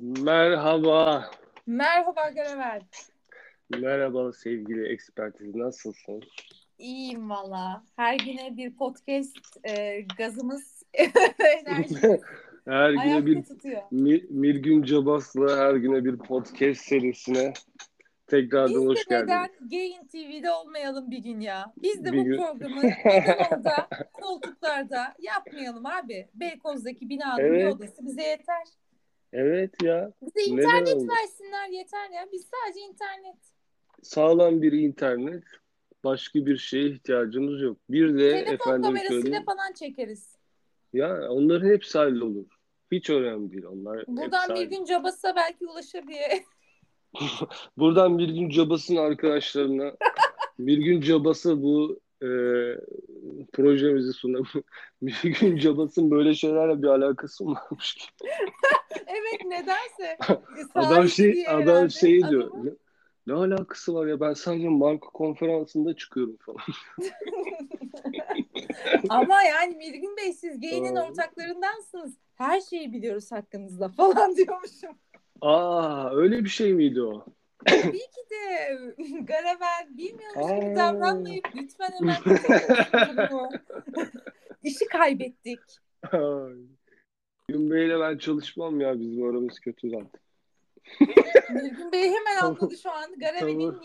Merhaba. Merhaba Garavel. Merhaba sevgili ekspertiz. Nasılsın? İyiyim valla. Her güne bir podcast e, gazımız enerjimiz her güne ayakta bir tutuyor. Mi- Mirgün Cabas'la her güne bir podcast serisine tekrardan Biz hoş geldiniz. neden Gain TV'de olmayalım bir gün ya? Biz de Bir bu gün. programı orada koltuklarda yapmayalım abi? Beykoz'daki binanın bir Evet. odası bize yeter. Evet ya. Bize Neden internet olmasın? versinler yeter ya. Biz sadece internet. Sağlam bir internet. Başka bir şeye ihtiyacımız yok. Bir de Telefon efendim kamerasıyla söyleyeyim. falan çekeriz. Ya onların hepsi hallolur. Hiç önemli değil. Onlar Buradan bir gün cabasa belki ulaşabilir. Buradan bir gün Cabas'ın arkadaşlarına bir gün Cabas'a bu e, projemizi sunalım. Bir gün Cabas'ın böyle şeylerle bir alakası mı varmış ki? evet nedense. Adam şey diye adam herhalde şey diyor. adamın. Ne, ne alakası var ya ben sadece marka konferansında çıkıyorum falan. Ama yani Mirgün Bey siz Gain'in Aa. ortaklarındansınız. Her şeyi biliyoruz hakkınızda falan diyormuşum. Aa öyle bir şey miydi o? Tabii ki de Garavel bilmiyormuş gibi davranmayıp lütfen hemen. İşi kaybettik. Ay. Gün Bey'le ben çalışmam ya bizim aramız kötü zaten. Mirgün Bey hemen Tamam. anladı şu an. Garavel'in Tamam.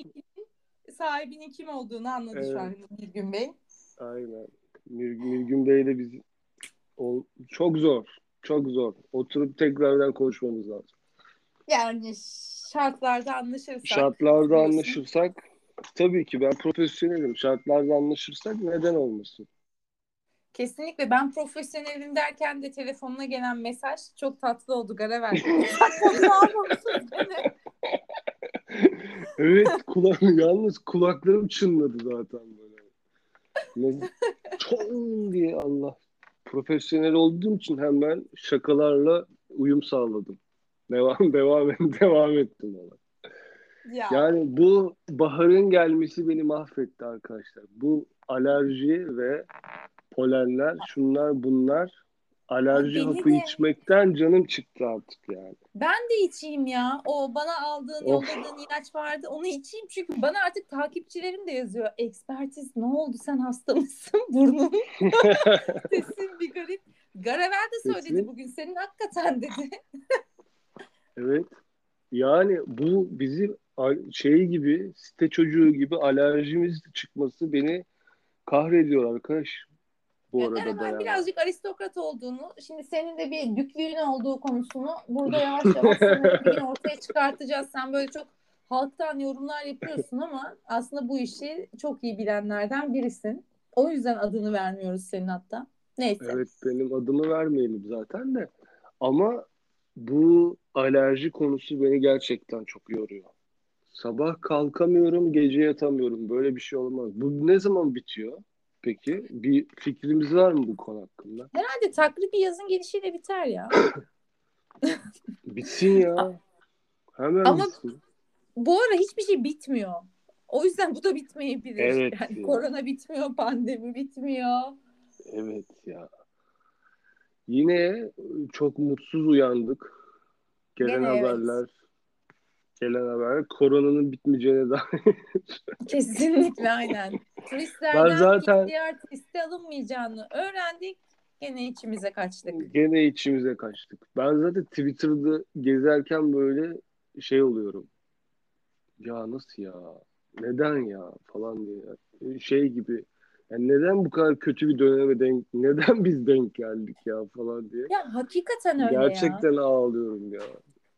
sahibinin kim olduğunu anladı Evet. şu an Mirgün Bey. Aynen. Mirgün, Mirgün Bey'le biz o, çok zor. Çok zor. Oturup tekrardan konuşmamız lazım. Yani şartlarda anlaşırsak. Şartlarda anlaşırsak tabii ki ben profesyonelim. Şartlarda anlaşırsak neden olmasın? Kesinlikle ben profesyonelim derken de telefonuna gelen mesaj çok tatlı oldu almamışız beni. Evet kula yalnız kulaklarım çınladı zaten böyle. Çon diye Allah. Profesyonel olduğum için hemen şakalarla uyum sağladım. Devam devam devam ettim ona. Ya, Yani bu baharın gelmesi beni mahvetti arkadaşlar. Bu alerji ve polenler, şunlar bunlar. Alerji Beni hapı de. içmekten canım çıktı artık yani. ben de içeyim ya. O bana aldığın, yolladığın ilaç vardı. Onu içeyim çünkü bana artık takipçilerim de yazıyor. Ekspertiz ne oldu sen hasta mısın? Burnun sesin bir garip. Garavel de söyledi Sesin? bugün senin hakikaten dedi. Evet. Yani bu bizim şey gibi, site çocuğu gibi alerjimiz çıkması beni kahrediyor arkadaş. Bu Ya arada da yani. birazcık aristokrat olduğunu, şimdi senin de bir düklüğün olduğu konusunu burada yavaş yavaş ortaya çıkartacağız. Sen böyle çok halktan yorumlar yapıyorsun ama aslında bu işi çok iyi bilenlerden birisin. O yüzden adını vermiyoruz senin hatta. Neyse. Evet benim adımı vermeyelim zaten de. Ama bu alerji konusu beni gerçekten çok yoruyor. Sabah kalkamıyorum, gece yatamıyorum. Böyle bir şey olmaz. Bu ne zaman bitiyor? Peki bir fikrimiz var mı bu konu hakkında? Herhalde takribi yazın gelişiyle biter ya. Bitsin ya. Hemen Ama- bitsin. Bu ara hiçbir şey bitmiyor. O yüzden bu da bitmeyebilir. Evet yani ya. korona bitmiyor, pandemi bitmiyor. Evet ya. Yine çok mutsuz uyandık. Gelen Gene evet. haberler, gelen haberler koronanın bitmeyeceğine dair. Kesinlikle aynen. Turistlerden Ben zaten- diğer turiste alınmayacağını öğrendik. Gene içimize kaçtık. Gene içimize kaçtık. Ben zaten Twitter'da gezerken böyle şey oluyorum. Ya nasıl ya? Neden ya? Falan diye. Şey gibi. Yani neden bu kadar kötü bir döneme denk, neden biz denk geldik ya falan diye. Ya hakikaten öyle ya. Gerçekten ağlıyorum ya.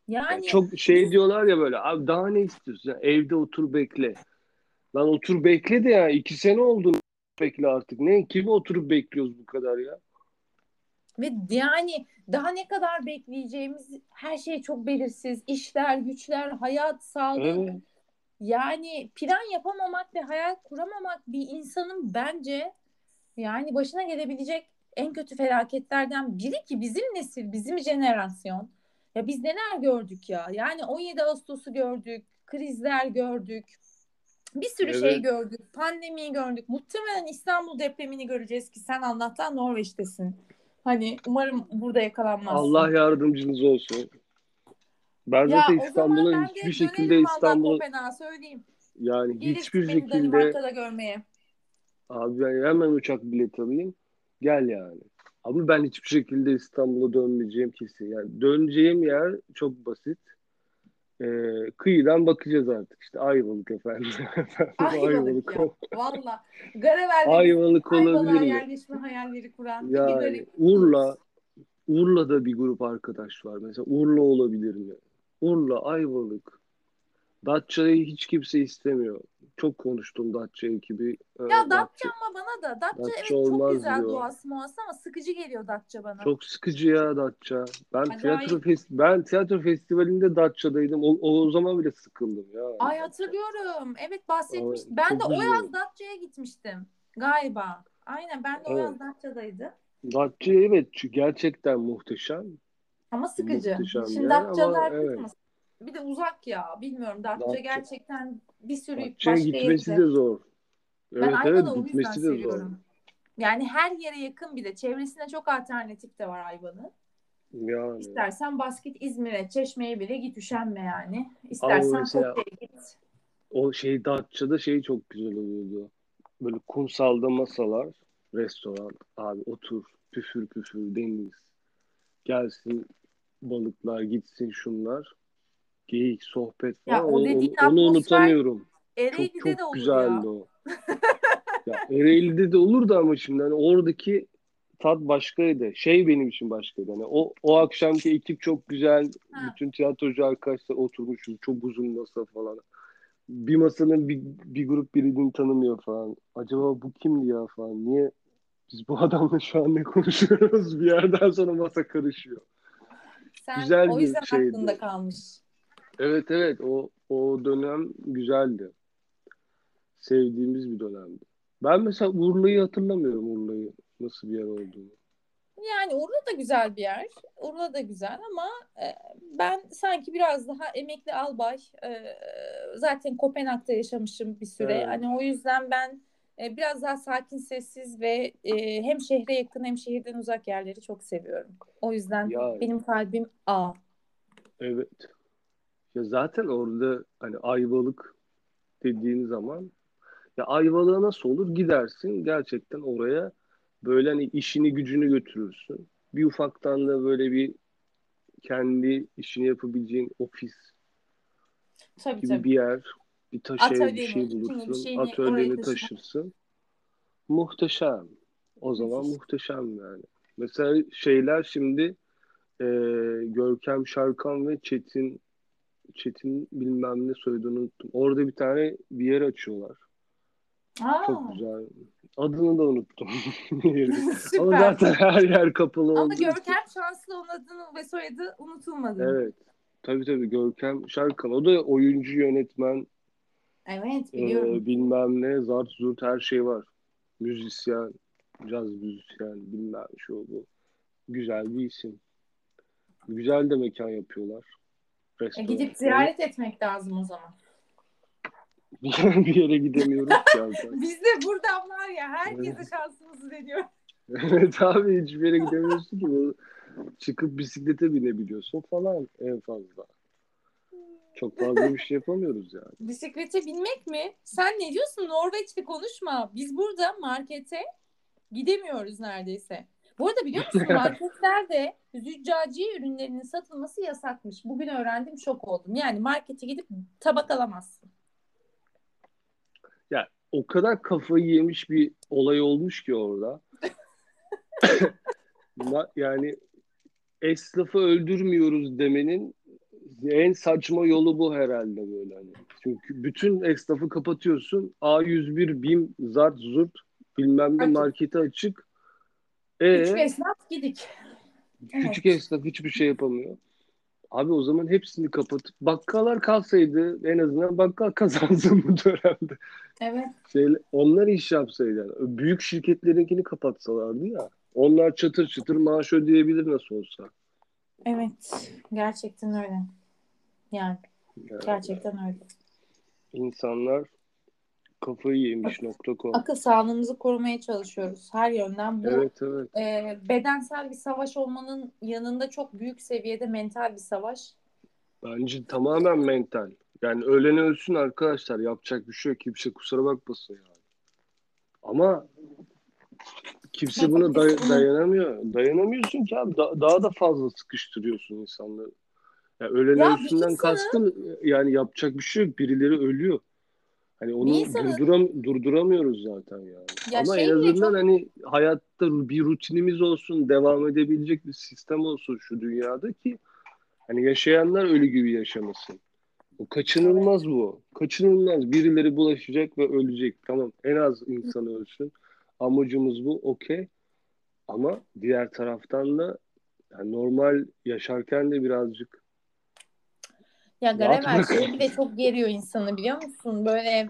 Yani Yani çok şey diyorlar ya böyle abi daha ne istiyorsun? Yani evde otur bekle. Lan otur bekle de ya iki sene oldu bekle artık. Ne kimi oturup bekliyoruz bu kadar ya? ve yani daha ne kadar bekleyeceğimiz her şey çok belirsiz. İşler, güçler, hayat, sağlık. Evet. Yani plan yapamamak ve hayal kuramamak bir insanın bence yani başına gelebilecek en kötü felaketlerden biri ki bizim nesil, bizim jenerasyon. Ya biz neler gördük ya? Yani 17 Ağustos'u gördük, krizler gördük. Bir sürü Evet. şey gördük. Pandemiyi gördük. Muhtemelen İstanbul depremini göreceğiz ki sen Allah'tan Norveç'tesin. Hani umarım burada yakalanmazsın. Allah yardımcınız olsun. Ben Ya zaten İstanbul'a hiçbir de şekilde İstanbul'a söyleyeyim. yani Gelirsin hiçbir şekilde görmeye. abi ben hemen uçak bileti alayım. Gel yani. Ama ben hiçbir şekilde İstanbul'a dönmeyeceğim kesin. Yani döneceğim yer çok basit. Ee, kıyıdan bakacağız artık işte Ayvalık efendim. Ayvalık Ayvalık. ya. Valla. Garavel'de Ayvalık olabilir mi? yerleşme hayalleri kuran Yani. Urla, Urla'da bir grup arkadaş var. Mesela Urla olabilir mi? Urla, Ayvalık. Datça'yı hiç kimse istemiyor. Çok konuştum Datça ekibi. Ee, Ya Datça Datça ama bana da. Datça Datça evet çok güzel diyor. doğası muası ama sıkıcı geliyor Datça bana. çok sıkıcı ya Datça. Ben Acayip. tiyatro fest ben tiyatro festivalinde Datça'daydım. O, o zaman bile sıkıldım ya. Ay hatırlıyorum. Evet bahsetmiştim. Ben de o güzel. yaz Datça'ya gitmiştim. Galiba. Aynen ben de o Evet. yaz Datça'daydı. Datça evet gerçekten muhteşem. Ama sıkıcı. Muhteşem Şimdi yer ama Datçalar evet. Bir de uzak ya. Bilmiyorum Datça Datça- gerçekten bir sürü Datça'ya başka gitmesi yerde. de zor. Ben Evet evet Ayvalık'ı o yüzden gitmesi de zor. seviyorum. Yani her yere yakın bir de. Çevresinde çok alternatif de var Ayvalık'ın. Yani. İstersen basket İzmir'e, Çeşme'ye bile git üşenme yani. İstersen Fethiye'ye git. o şey Datça'da şey çok güzel oluyordu. Böyle kumsalda masalar, restoran, abi otur, püfür püfür deniz. Gelsin balıklar, gitsin şunlar. Geyik, sohbet Ya falan. o Onu, dediğin onu, unutamıyorum. Çok Ereğli'de çok de olur güzeldi ya. o. Ya Ereğli'de de olurdu ama şimdi hani oradaki tat başkaydı. Şey benim için başkaydı. Hani o o akşamki ekip çok güzel. Ha. Bütün tiyatrocu arkadaşlar oturmuşuz. Çok uzun masa falan. Bir masanın bir, bir grup birbirini tanımıyor falan. Acaba bu kimdi ya falan. Niye biz bu adamla şu an ne konuşuyoruz? Bir yerden sonra masa karışıyor. Sen Güzel o yüzden şeydi. aklında kalmış. Evet evet o o dönem güzeldi. Sevdiğimiz bir dönemdi. Ben mesela Urla'yı hatırlamıyorum Urla'yı. Nasıl bir yer olduğunu. Yani Urla da güzel bir yer. Urla da güzel ama e, ben sanki biraz daha emekli albay. e, zaten Kopenhag'da yaşamışım bir süre. Evet. Hani o yüzden ben e, biraz daha sakin, sessiz ve e, hem şehre yakın hem şehirden uzak yerleri çok seviyorum. O yüzden Ya benim kalbim A. evet. Ya zaten orada hani Ayvalık dediğin zaman ya Ayvalık'a nasıl olur? Gidersin gerçekten oraya böyle hani işini gücünü götürürsün. Bir ufaktan da böyle bir kendi işini yapabileceğin ofis Tabii gibi tabii. bir yer, bir taş ev bir şey bulursun. şeyini Atölyeni taşırsın. Muhteşem. O zaman muhteşem yani. Mesela şeyler şimdi e, Görkem Şarkan ve Çetin Çetin bilmem ne soyadını unuttum. Orada bir tane bir yer açıyorlar. Aa, Çok güzel. Adını da unuttum. Ama zaten her yer kapalı Ama olduğu için. Görkem şanslı onun adını ve soyadı unutulmadı. Evet. Tabii tabii Görkem Şarkan. O da oyuncu, yönetmen, Evet e, biliyorum. bilmem ne, zart zurt her şey var. Müzisyen, caz müzisyen, bilmem şu bu. Güzel bir isim. Güzel de mekan yapıyorlar. E, Restoran. gidip ziyaret etmek lazım o zaman. bir yere gidemiyoruz ki zaten. Biz de buradan var ya herkese şansımızı deniyor. Evet abi hiçbir yere gidemiyorsun ki. Bu- Çıkıp bisiklete binebiliyorsun falan en fazla. Çok fazla bir şey yapamıyoruz yani. Bisiklete binmek mi? Sen ne diyorsun? Norveç'te konuşma. Biz burada markete gidemiyoruz neredeyse. Bu arada biliyor musun marketlerde züccaciye ürünlerinin satılması yasakmış. Bugün öğrendim şok oldum. Yani markete gidip tabak alamazsın. Ya o kadar kafayı yemiş bir olay olmuş ki orada. Yani esnafı öldürmüyoruz demenin en saçma yolu bu herhalde böyle hani. Çünkü bütün esnafı kapatıyorsun. A101, BİM, Zart, Zurt bilmem ne Açık. marketi açık. E, Küçük esnaf gidik. küçük esnaf hiçbir şey yapamıyor. Abi o zaman hepsini kapatıp bakkallar kalsaydı en azından bakkal kazansın bu dönemde. Evet. Şey, onlar iş yapsaydı. Yani. Büyük şirketlerinkini kapatsalardı ya. Onlar çatır çatır maaş ödeyebilir nasıl olsa. Evet. Gerçekten öyle. Yani Yani gerçekten öyle. insanlar kafayı yemiş nokta.com. Akıl sağlığımızı korumaya çalışıyoruz her yönden. Bu Evet evet. e, bedensel bir savaş olmanın yanında çok büyük seviyede mental bir savaş. Bence tamamen mental. Yani ölen ölsün arkadaşlar. Yapacak bir şey yok. Kimse kusura bakmasın yani. Ama kimse buna day- dayanamıyor. Dayanamıyorsun ki abi. Da- daha da fazla sıkıştırıyorsun insanları. Ya ölen Ya ölsünden insanı- kastım yani yapacak bir şey yok. Birileri ölüyor. Hani onu Bir insanı- durduram duramıyoruz zaten yani. Ya Ama şey en azından çok- hani hayatta bir rutinimiz olsun, devam edebilecek bir sistem olsun şu dünyada ki hani yaşayanlar ölü gibi yaşamasın. O kaçınılmaz bu. Kaçınılmaz. Birileri bulaşacak ve ölecek. Tamam en az insan ölsün. Amacımız bu okey. Ama diğer taraftan da yani normal yaşarken de birazcık Ya bırak. şey bile çok geriyor insanı biliyor musun? Böyle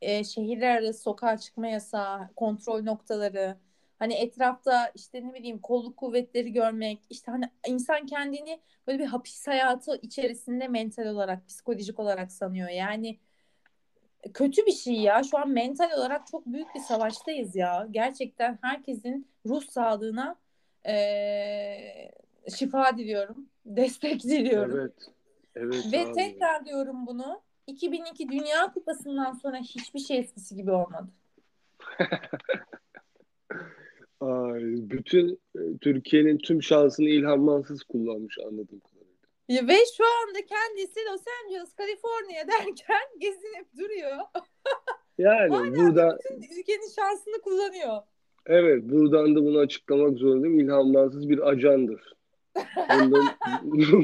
e, şehirler arası sokağa çıkma yasağı, kontrol noktaları. Hani etrafta işte ne bileyim kolluk kuvvetleri görmek. işte hani insan kendini böyle bir hapis hayatı içerisinde mental olarak, psikolojik olarak sanıyor. Yani kötü bir şey ya. Şu an mental olarak çok büyük bir savaştayız ya. Gerçekten herkesin ruh sağlığına e, şifa diliyorum. Destek diliyorum. evet. Evet Ve abi. tekrar diyorum bunu. 2002 Dünya Kupası'ndan sonra hiçbir şey eskisi gibi olmadı. Ay, bütün e, Türkiye'nin tüm şansını İlhan Mansız kullanmış kadarıyla. Ve şu anda kendisi Los Angeles, Kaliforniya derken gezinip duruyor. Yani Hala burada Bütün ülkenin şansını kullanıyor. evet buradan da bunu açıklamak zorundayım. İlhan Mansız bir ajandır. Bunu da,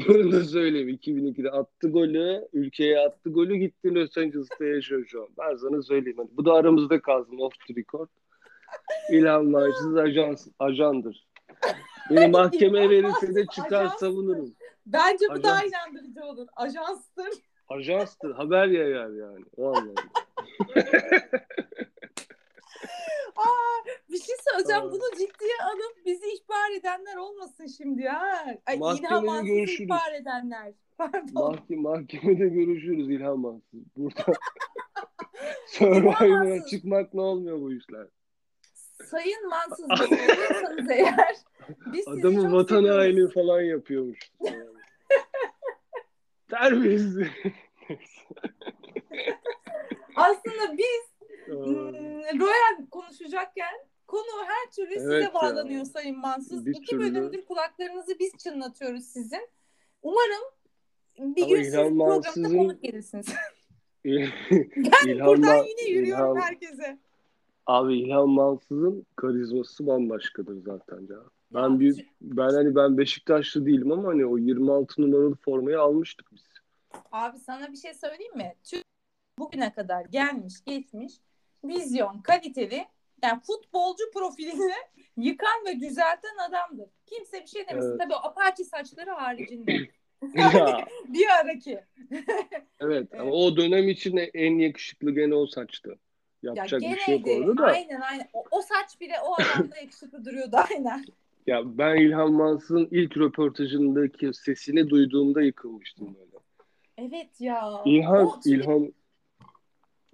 bunu da söyleyeyim. 2002'de attı golü, ülkeye attı golü gitti Los Angeles'ta yaşıyor şu an. Ben sana söyleyeyim. Hadi bu da aramızda kalsın off the record. İlhan Mansız ajans, ajandır. Beni mahkemeye verirse de çıkar Ajans. savunurum. Bence bu Ajans. daha inandırıcı olur. Ajanstır. Ajanstır, haber yayar yani. Anlamda. Aa, bir şey söyleyeceğim. Aa. Bunu ciddiye alıp bizi ihbar edenler olmasın şimdi ha. Ay, Mahkemede İlhan Mansız'ı görüşürüz. ihbar edenler. Pardon. Mahkeme, mahkemede görüşürüz İlhan Mansız. Burada Survivor'a çıkmakla olmuyor bu işler. Sayın Mansız Bey oluyorsanız eğer biz Adamın vatan haini falan yapıyormuş. Terbiyesiz. Aslında biz Royal konuşacakken konu her türlü Evet size ya. bağlanıyor Sayın Mansız. Bir İki türlü. bölümdür kulaklarınızı biz çınlatıyoruz sizin. Umarım bir Ama gün siz İlhan programda Mansız'ın- konuk gelirsiniz. ben Buradan yine yürüyorum herkese. Abi İlhan Mansız'ın karizması bambaşkadır zaten ya. Ben Ya, bir ben hani ben Beşiktaşlı değilim ama hani o 26 numaralı formayı almıştık biz. Abi sana bir şey söyleyeyim mi? Türk bugüne kadar gelmiş geçmiş vizyon kaliteli yani futbolcu profilini yıkan ve düzelten adamdır. Kimse bir şey demesin. Evet. Tabii apaçi saçları haricinde. Ya, bir araki. evet Evet. ama o dönem için en yakışıklı gene o saçtı. Ya Yapacak bir şey yok orada da. Aynen aynen. O, o saç bile o adamda yakışıklı duruyordu aynen. Ya ben İlhan Mansız'ın ilk röportajındaki sesini duyduğumda yıkılmıştım böyle. Evet ya. İlhan, O İlhan,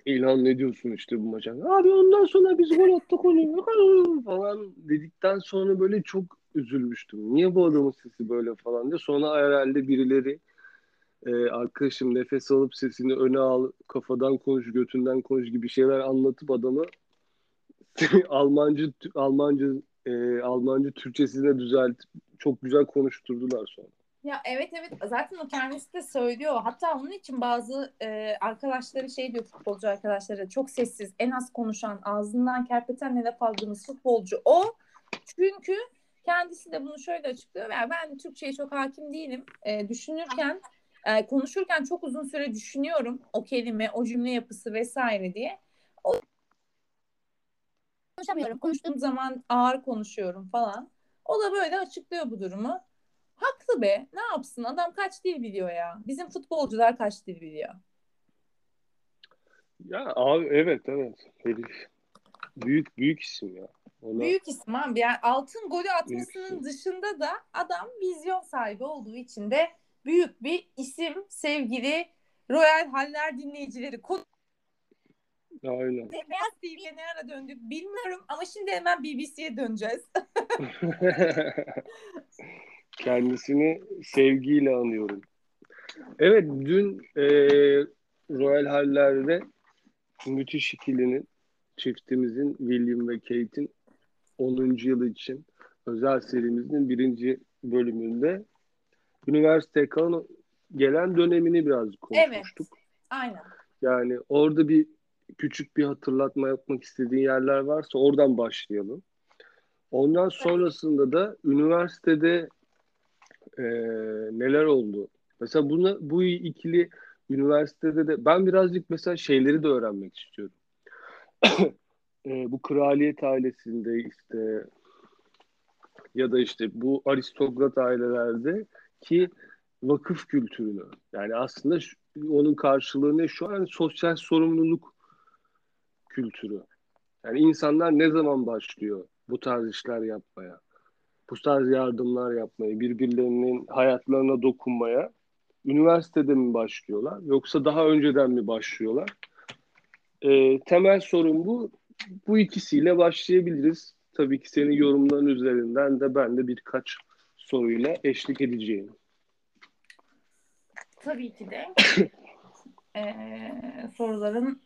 İlhan ne diyorsun işte bu maça? Abi ondan sonra biz gol attık onu falan dedikten sonra böyle çok üzülmüştüm. Niye bu adamın sesi böyle falan diye. Sonra herhalde birileri e, arkadaşım nefes alıp sesini öne al, kafadan konuş, götünden konuş gibi şeyler anlatıp adamı Almancı Almancı e, Almancı Türkçesine düzeltip çok güzel konuşturdular sonra. Ya evet evet zaten o kendisi de söylüyor. Hatta onun için bazı e, arkadaşları şey diyor futbolcu arkadaşları çok sessiz, en az konuşan, ağzından kerpetenle laf aldığımız futbolcu o. Çünkü kendisi de bunu şöyle açıklıyor. Yani ben Türkçe'ye çok hakim değilim. E, düşünürken, e, konuşurken çok uzun süre düşünüyorum o kelime, o cümle yapısı vesaire diye. O konuşamıyorum. Konuştuğum zaman ağır konuşuyorum falan. O da böyle açıklıyor bu durumu. Haklı be. Ne yapsın? Adam kaç dil biliyor ya? Bizim futbolcular kaç dil biliyor? Ya abi evet evet. Herif büyük büyük isim ya. Ona, Büyük isim abi. Yani altın golü atmasının dışında da adam vizyon sahibi olduğu için de büyük bir isim sevgili Royal Haller dinleyicileri. Konu Aynen. Beyaz TV'ye ne ara döndük bilmiyorum ama şimdi hemen BBC'ye döneceğiz. Kendisini sevgiyle anıyorum. Evet dün e, Royal Hall'lerde müthiş ikilinin çiftimizin William ve Kate'in 10. yılı için özel serimizin birinci bölümünde üniversite kalan gelen dönemini biraz konuşmuştuk. Evet, aynen. Yani orada bir küçük bir hatırlatma yapmak istediğin yerler varsa oradan başlayalım. Ondan sonrasında da üniversitede e, neler oldu? Mesela buna bu ikili üniversitede de ben birazcık mesela şeyleri de öğrenmek istiyorum. e, bu kraliyet ailesinde işte ya da işte bu aristokrat ailelerde ki vakıf kültürünü yani aslında şu, onun karşılığı ne şu an sosyal sorumluluk kültürü. Yani insanlar ne zaman başlıyor bu tarz işler yapmaya? Bu tarz yardımlar yapmaya, birbirlerinin hayatlarına dokunmaya üniversitede mi başlıyorlar yoksa daha önceden mi başlıyorlar? E, temel sorun bu. Bu ikisiyle başlayabiliriz. Tabii ki senin yorumların üzerinden de ben de birkaç soruyla eşlik edeceğim. Tabii ki de. ee, soruların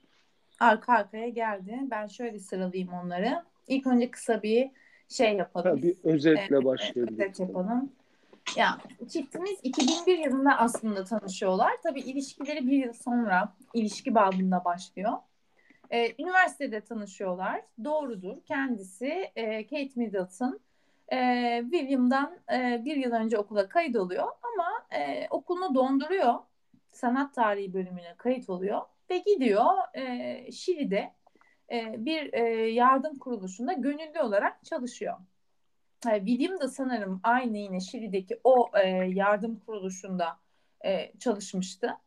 arka arkaya geldi. Ben şöyle sıralayayım onları. İlk önce kısa bir şey yapalım. Ha, bir özetle ee, başlayalım. Özet yapalım. Ya çiftimiz 2001 yılında aslında tanışıyorlar. Tabii ilişkileri bir yıl sonra ilişki babında başlıyor. Ee, üniversitede tanışıyorlar. Doğrudur. Kendisi e, Kate Middleton e, William'dan e, bir yıl önce okula kayıt oluyor ama e, okulunu donduruyor. Sanat tarihi bölümüne kayıt oluyor ve gidiyor e, Şili'de e, bir e, yardım kuruluşunda gönüllü olarak çalışıyor. E, William da sanırım aynı yine Şili'deki o yardım kuruluşunda çalışmıştı.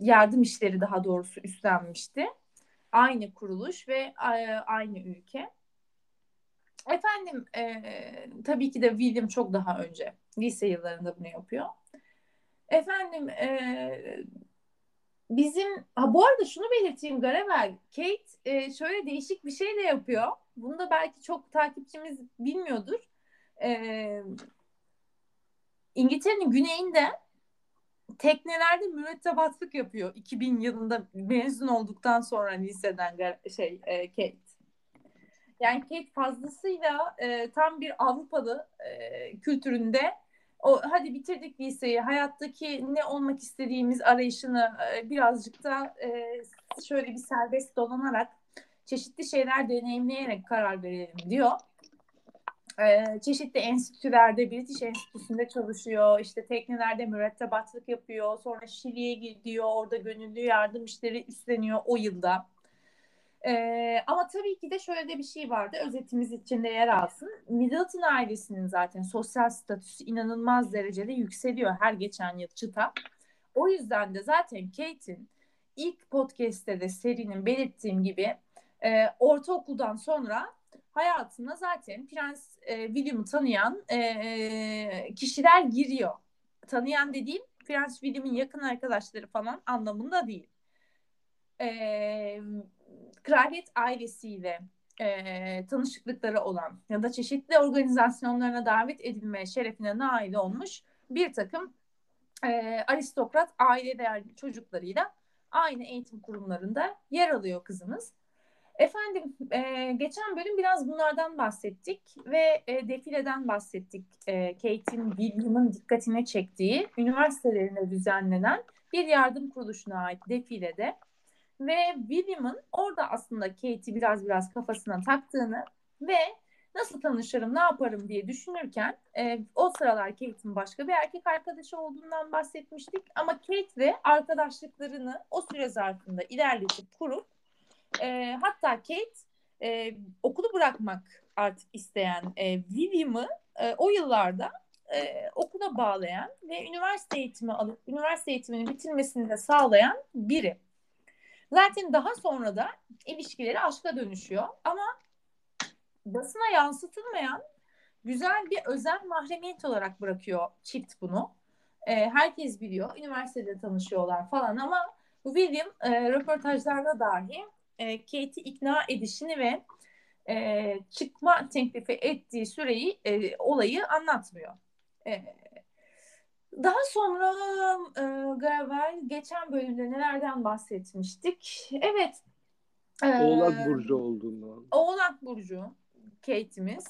Yardım işleri daha doğrusu üstlenmişti. Aynı kuruluş ve aynı ülke. Efendim e, tabii ki de William çok daha önce lise yıllarında bunu yapıyor. Efendim e, bizim ha bu arada şunu belirteyim Garevel Kate e, şöyle değişik bir şey de yapıyor. Bunu da belki çok takipçimiz bilmiyordur. E, İngiltere'nin güneyinde teknelerde mürettebatlık yapıyor 2000 yılında mezun olduktan sonra liseden şey e, Kate. Yani Kate fazlasıyla e, tam bir Avrupalı e, kültüründe o hadi bitirdik liseyi hayattaki ne olmak istediğimiz arayışını e, birazcık da e, şöyle bir serbest dolanarak çeşitli şeyler deneyimleyerek karar verelim diyor. Ee, çeşitli enstitülerde, British Enstitüsü'nde çalışıyor. İşte teknelerde mürettebatlık yapıyor. Sonra Şili'ye gidiyor. Orada gönüllü yardım işleri üstleniyor o yılda. Ee, ama tabii ki de şöyle de bir şey vardı. Özetimiz içinde yer alsın. Middleton ailesinin zaten sosyal statüsü inanılmaz derecede yükseliyor her geçen yıl çıta. O yüzden de zaten Kate'in ilk podcast'te de serinin belirttiğim gibi e, ortaokuldan sonra hayatına zaten Prens e, William'ı tanıyan e, kişiler giriyor. Tanıyan dediğim Prens William'ın yakın arkadaşları falan anlamında değil. E, kraliyet ailesiyle e, tanışıklıkları olan ya da çeşitli organizasyonlarına davet edilme şerefine nail olmuş bir takım e, aristokrat aile değerli çocuklarıyla aynı eğitim kurumlarında yer alıyor kızımız. Efendim e, geçen bölüm biraz bunlardan bahsettik ve e, defileden bahsettik. E, Kate'in William'ın dikkatine çektiği üniversitelerinde düzenlenen bir yardım kuruluşuna ait defilede ve William'ın orada aslında Kate'i biraz biraz kafasına taktığını ve nasıl tanışırım, ne yaparım diye düşünürken e, o sıralar Kate'in başka bir erkek arkadaşı olduğundan bahsetmiştik. Ama Kate ve arkadaşlıklarını o süre zarfında ilerletip kurup e, hatta Kate e, okulu bırakmak artık isteyen e, William'ı e, o yıllarda e, okula bağlayan ve üniversite eğitimi alıp üniversite eğitimini bitirmesini de sağlayan biri. Zaten daha sonra da ilişkileri aşka dönüşüyor ama basına yansıtılmayan güzel bir özel mahremiyet olarak bırakıyor çift bunu. E, herkes biliyor. Üniversitede tanışıyorlar falan ama William e, röportajlarda dahi e, Kate'i ikna edişini ve e, çıkma teklifi ettiği süreyi e, olayı anlatmıyor. E, Daha sonra e, galiba geçen bölümde nelerden bahsetmiştik? Evet. E, Oğlak Burcu olduğundan. Oğlak Burcu Kate'imiz.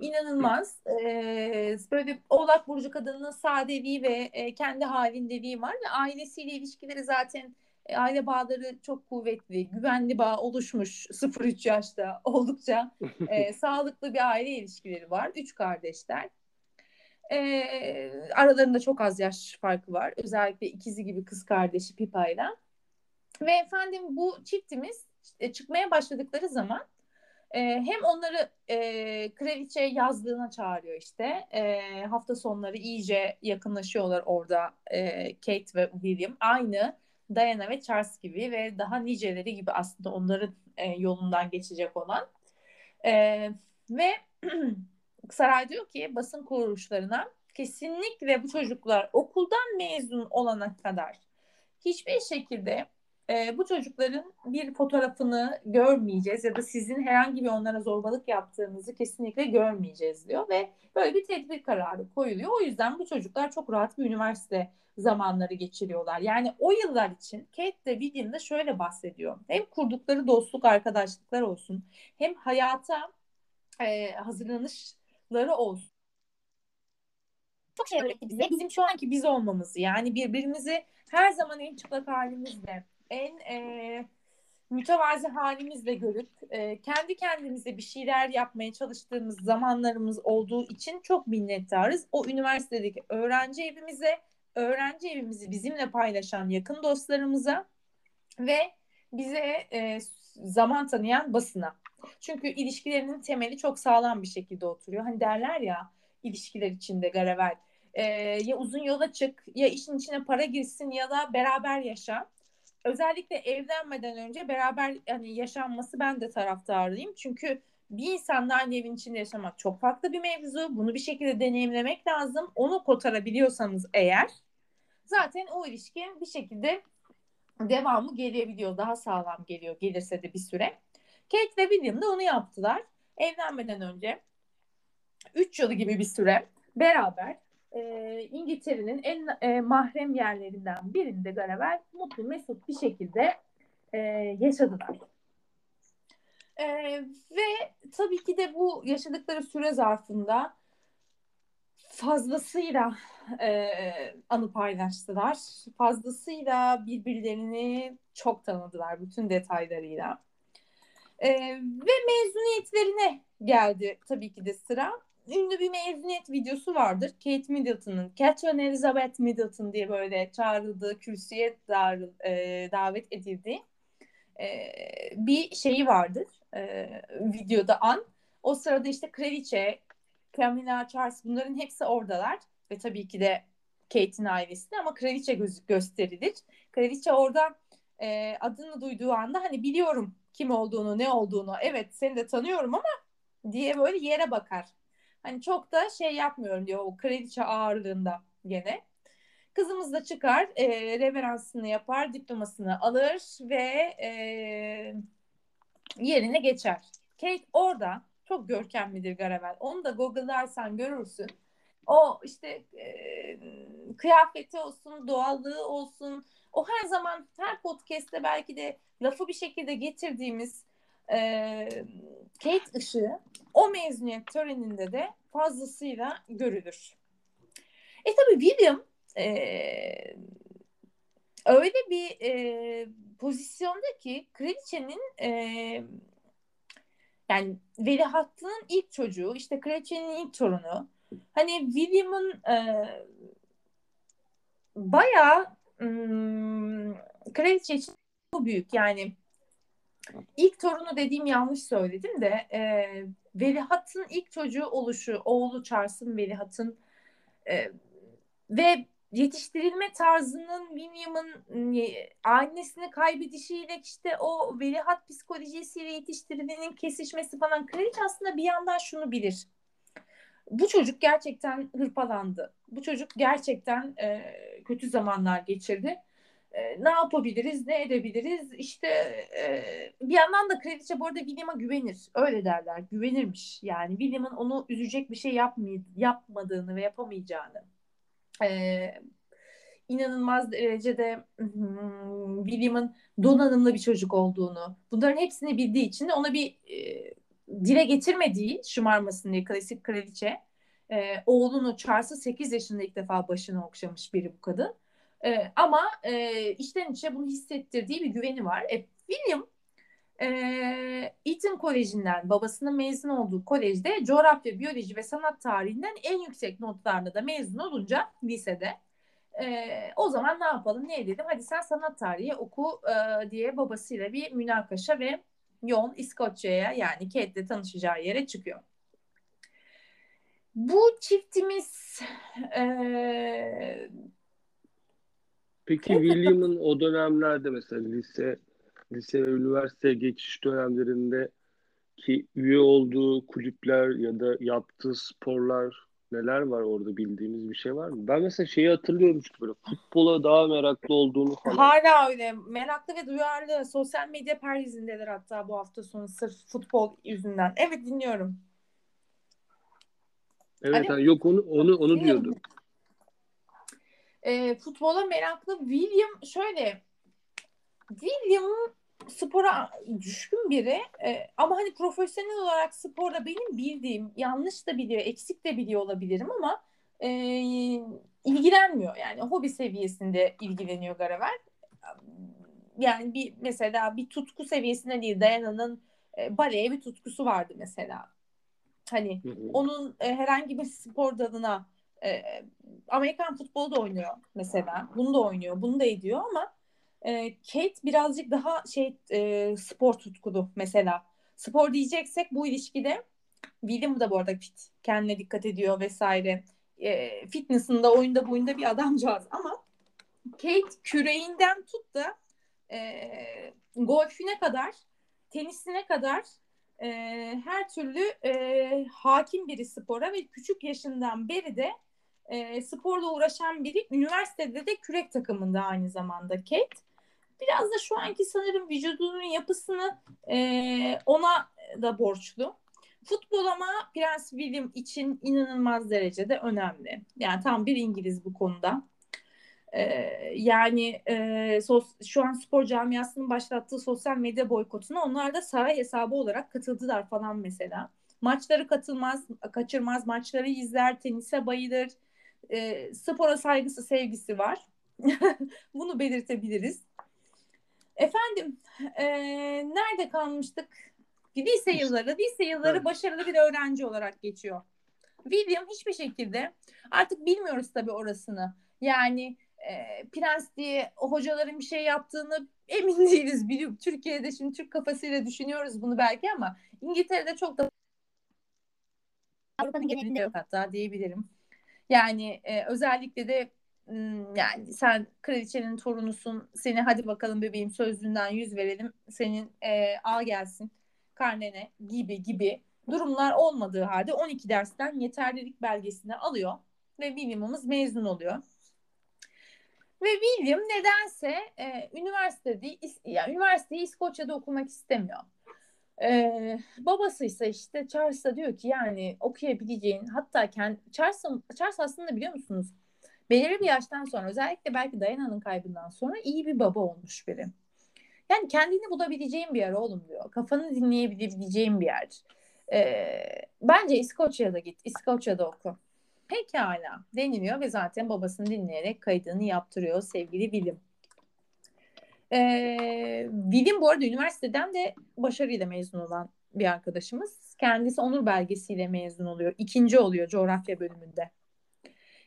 İnanılmaz. Ee, böyle Oğlak Burcu kadının sadevi ve e, kendi halindevi var ve ailesiyle ilişkileri zaten e, aile bağları çok kuvvetli, güvenli bağ oluşmuş 0-3 yaşta oldukça e, sağlıklı bir aile ilişkileri var. Üç kardeşler. E, aralarında çok az yaş farkı var. Özellikle ikizi gibi kız kardeşi Pipa'yla. Ve efendim bu çiftimiz e, çıkmaya başladıkları zaman e, hem onları e, kraliçe yazlığına çağırıyor işte. E, hafta sonları iyice yakınlaşıyorlar orada e, Kate ve William. Aynı Diana ve Charles gibi ve daha niceleri gibi aslında onların e, yolundan geçecek olan. E, ve saray diyor ki basın kuruluşlarına kesinlikle bu çocuklar okuldan mezun olana kadar hiçbir şekilde e, bu çocukların bir fotoğrafını görmeyeceğiz ya da sizin herhangi bir onlara zorbalık yaptığınızı kesinlikle görmeyeceğiz diyor ve böyle bir tedbir kararı koyuluyor. O yüzden bu çocuklar çok rahat bir üniversite zamanları geçiriyorlar. Yani o yıllar için Kate de de şöyle bahsediyor. Hem kurdukları dostluk, arkadaşlıklar olsun hem hayata e, hazırlanışları olsun. Çok şey öğretti bize. Bizim şu anki biz olmamızı yani birbirimizi her zaman en çıplak halimizle en e, mütevazi halimizle görüp e, kendi kendimize bir şeyler yapmaya çalıştığımız zamanlarımız olduğu için çok minnettarız. O üniversitedeki öğrenci evimize, öğrenci evimizi bizimle paylaşan yakın dostlarımıza ve bize e, zaman tanıyan basına. Çünkü ilişkilerinin temeli çok sağlam bir şekilde oturuyor. Hani derler ya ilişkiler içinde Garavel. E, ya uzun yola çık ya işin içine para girsin ya da beraber yaşa özellikle evlenmeden önce beraber hani yaşanması ben de taraftarıyım. Çünkü bir insanla aynı evin içinde yaşamak çok farklı bir mevzu. Bunu bir şekilde deneyimlemek lazım. Onu kotarabiliyorsanız eğer zaten o ilişki bir şekilde devamı gelebiliyor. Daha sağlam geliyor gelirse de bir süre. Kate ve William da onu yaptılar. Evlenmeden önce 3 yılı gibi bir süre beraber e, İngiltere'nin en e, mahrem yerlerinden birinde Garavel mutlu mesut bir şekilde e, yaşadılar. E, ve tabii ki de bu yaşadıkları süre zarfında fazlasıyla e, anı paylaştılar. Fazlasıyla birbirlerini çok tanıdılar bütün detaylarıyla. E, ve mezuniyetlerine geldi tabii ki de sıra ünlü bir mezuniyet videosu vardır. Kate Middleton'ın Catherine Elizabeth Middleton diye böyle çağrıldığı kürsüye dar, e, davet edildiği e, bir şeyi vardır e, videoda an. O sırada işte kraliçe, Camilla Charles bunların hepsi oradalar ve tabii ki de Kate'in ailesini ama kraliçe gözü gösterilir. Kraliçe orada e, adını duyduğu anda hani biliyorum kim olduğunu, ne olduğunu, evet seni de tanıyorum ama diye böyle yere bakar. Hani çok da şey yapmıyorum diyor o kraliçe ağırlığında gene. Kızımız da çıkar, e, reveransını yapar, diplomasını alır ve e, yerine geçer. Kate orada çok görkemlidir Garavel. Onu da Google'larsan görürsün. O işte e, kıyafeti olsun, doğallığı olsun. O her zaman her podcast'te belki de lafı bir şekilde getirdiğimiz e, Kate ışığı o mezuniyet töreninde de fazlasıyla görülür. E tabi William e, öyle bir e, pozisyonda ki kraliçenin e, yani veliahtının ilk çocuğu işte kraliçenin ilk torunu hani William'ın e, bayağı ım, kraliçe için bu büyük yani ilk torunu dediğim yanlış söyledim de e, Velihat'ın ilk çocuğu oluşu, oğlu Charles'ın Velihat'ın e, ve yetiştirilme tarzının William'ın e, annesini kaybedişiyle işte o velihat psikolojisiyle yetiştirilmenin kesişmesi falan kraliçe aslında bir yandan şunu bilir. Bu çocuk gerçekten hırpalandı. Bu çocuk gerçekten e, kötü zamanlar geçirdi e, ne yapabiliriz, ne edebiliriz? İşte e, bir yandan da kraliçe bu arada William'a güvenir. Öyle derler. Güvenirmiş. Yani William'ın onu üzecek bir şey yapmay- yapmadığını ve yapamayacağını. e, inanılmaz derecede hmm, William'ın donanımlı bir çocuk olduğunu, bunların hepsini bildiği için de ona bir e, dile getirmediği şımarmasın diye klasik kraliçe e, oğlunu Charles'ı 8 yaşında ilk defa başına okşamış biri bu kadın. E, ama e, içten içe bunu hissettirdiği bir güveni var. E, William e, Eton Koleji'nden babasının mezun olduğu kolejde coğrafya, biyoloji ve sanat tarihinden en yüksek notlarla da mezun olunca lisede e, o zaman ne yapalım ne edelim hadi sen sanat tarihi oku e, diye babasıyla bir münakaşa ve yol İskoçya'ya yani Kate'le tanışacağı yere çıkıyor. Bu çiftimiz e, Peki William'ın o dönemlerde mesela lise lise ve üniversite geçiş dönemlerinde ki üye olduğu kulüpler ya da yaptığı sporlar neler var orada bildiğimiz bir şey var mı? Ben mesela şeyi hatırlıyorum çünkü böyle futbola daha meraklı olduğunu falan. Hala öyle. Meraklı ve duyarlı. Sosyal medya perhizindeler hatta bu hafta sonu sırf futbol yüzünden. Evet dinliyorum. Evet hani, yok onu onu onu diyordum. E, futbola meraklı William şöyle William spora düşkün biri e, ama hani profesyonel olarak sporda benim bildiğim yanlış da biliyor, eksik de biliyor olabilirim ama e, ilgilenmiyor. Yani hobi seviyesinde ilgileniyor Garaver. Yani bir mesela bir tutku seviyesinde değil Dayana'nın e, baleye bir tutkusu vardı mesela. Hani hı hı. onun e, herhangi bir spor dalına e, Amerikan futbolu da oynuyor mesela. Bunu da oynuyor, bunu da ediyor ama e, Kate birazcık daha şey e, spor tutkulu mesela. Spor diyeceksek bu ilişkide William da bu arada fit. Kendine dikkat ediyor vesaire. E, fitness'ında, oyunda, boyunda bir adamcağız ama Kate küreğinden tut da e, golfüne kadar, tenisine kadar e, her türlü e, hakim biri spora ve küçük yaşından beri de e, sporla uğraşan biri. Üniversitede de kürek takımında aynı zamanda Kate. Biraz da şu anki sanırım vücudunun yapısını e, ona da borçlu. Futbol ama Prens William için inanılmaz derecede önemli. Yani tam bir İngiliz bu konuda. Ee, yani e, sos, şu an spor camiasının başlattığı sosyal medya boykotuna onlar da saray hesabı olarak katıldılar falan mesela. Maçları katılmaz, kaçırmaz, maçları izler, tenise bayılır. E, spora saygısı, sevgisi var. Bunu belirtebiliriz. Efendim, e, nerede kalmıştık? Lise yılları, lise yılları evet. başarılı bir öğrenci olarak geçiyor. William hiçbir şekilde artık bilmiyoruz tabii orasını. Yani e, prens diye o hocaların bir şey yaptığını emin değiliz. Biliyorum. Türkiye'de şimdi Türk kafasıyla düşünüyoruz bunu belki ama İngiltere'de çok da Avrupa'nın genelinde yok hatta diyebilirim. Yani e, özellikle de yani sen kraliçenin torunusun seni hadi bakalım bebeğim sözlüğünden yüz verelim senin e, al gelsin karnene gibi gibi durumlar olmadığı halde 12 dersten yeterlilik belgesini alıyor ve William'ımız mezun oluyor. Ve William nedense e, üniversitede yani üniversiteyi İskoçya'da okumak istemiyor. Ee, babası ise işte Charles'a diyor ki yani okuyabileceğin hatta kendi Charles, Charles aslında biliyor musunuz belirli bir yaştan sonra özellikle belki Diana'nın kaybından sonra iyi bir baba olmuş biri. Yani kendini bulabileceğin bir yer oğlum diyor. Kafanı dinleyebileceğin bir yer. Ee, bence İskoçya'da git. İskoçya'da oku. Pekala deniliyor ve zaten babasını dinleyerek kaydını yaptırıyor sevgili William. Ee, William bu arada üniversiteden de başarıyla mezun olan bir arkadaşımız. Kendisi onur belgesiyle mezun oluyor. İkinci oluyor coğrafya bölümünde.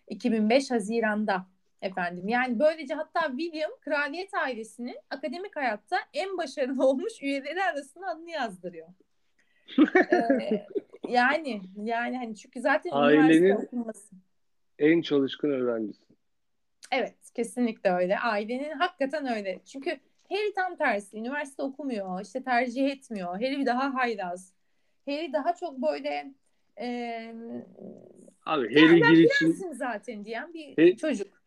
2005 Haziran'da efendim. Yani böylece hatta William kraliyet ailesinin akademik hayatta en başarılı olmuş üyeleri arasında adını yazdırıyor. ee, yani yani hani çünkü zaten ailenin okunması. en çalışkan öğrencisi. Evet kesinlikle öyle. Ailenin hakikaten öyle. Çünkü Harry tam tersi. Üniversite okumuyor. işte tercih etmiyor. Harry daha haylaz. Harry daha çok böyle e, Abi Harry girişim zaten diyen bir He... çocuk.